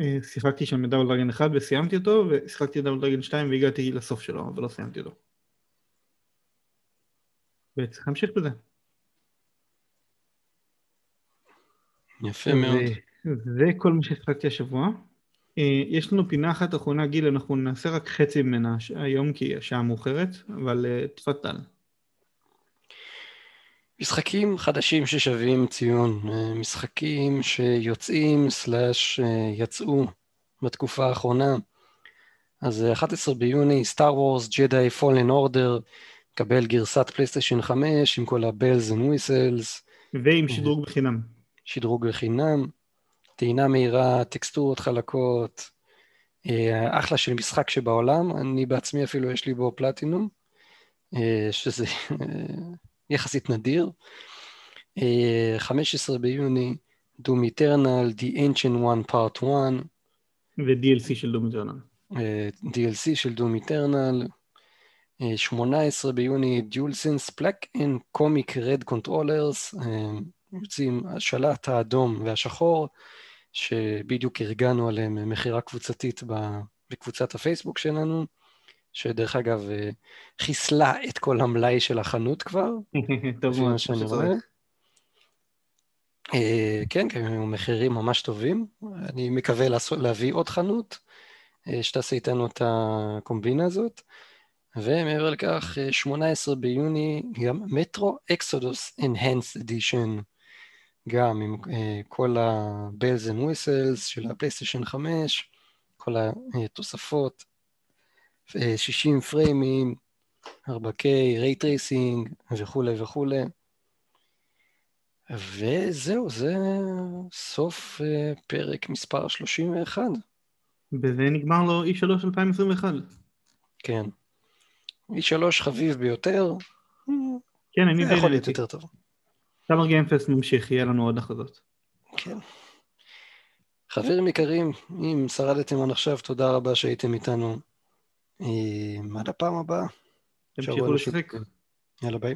אה, שיחקתי שם ב Double Dragon 1 וסיימתי אותו, ושיחקתי ב Double Dragon 2 והגעתי לסוף שלו, אבל לא סיימתי אותו. וצריך להמשיך בזה.
יפה מאוד.
זה כל מה ששיחקתי השבוע. אה, יש לנו פינה אחת אחרונה, גיל, אנחנו נעשה רק חצי ממנה היום כי השעה מאוחרת, אבל אה, תפתל.
משחקים חדשים ששווים ציון, אה, משחקים שיוצאים slash יצאו בתקופה האחרונה. אז 11 ביוני, Star Wars, Jedi Fallen Order, קיבל גרסת פלייסטיישן 5 עם כל ה bells and whistles.
ועם שדרוג בחינם.
שדרוג בחינם. טעינה מהירה, טקסטורות חלקות, אה, אחלה של משחק שבעולם, אני בעצמי אפילו יש לי בו פלטינום, אה, שזה אה, יחסית נדיר. 15 ביוני, דום איטרנל, The Ancient One Part 1.
ו-DLC של דום איטרנל.
DLC של דום איטרנל. 18 ביוני, DualSense Black and Comic Red Controllers, יוצאים השלט האדום והשחור. שבדיוק ארגנו עליהם מכירה קבוצתית בקבוצת הפייסבוק שלנו, שדרך אגב אה, חיסלה את כל המלאי של החנות כבר,
טוב מאוד,
שאני רואה. אה, כן, כן, הם מחירים ממש טובים. אני מקווה להביא עוד חנות אה, שתעשה איתנו את הקומבינה הזאת. ומעבר לכך, 18 ביוני, גם Metro Exodus Enhanced Edition. גם עם uh, כל ה-Bells and Whistles של הפלייסטיישן 5, כל התוספות, 60 פריימים, 4K, ray tracing וכולי וכולי. וזהו, זה סוף uh, פרק מספר 31.
בזה נגמר לו E3 2021.
כן. E3 חביב ביותר,
כן, אני
זה יכול להיות. יותר טוב.
סאמר גיימפסט ממשיך, יהיה לנו עוד הכרזות.
כן. חברים יקרים, אם שרדתם עד עכשיו, תודה רבה שהייתם איתנו. אה, עד הפעם הבאה.
תמשיכו לשחק.
יאללה ביי.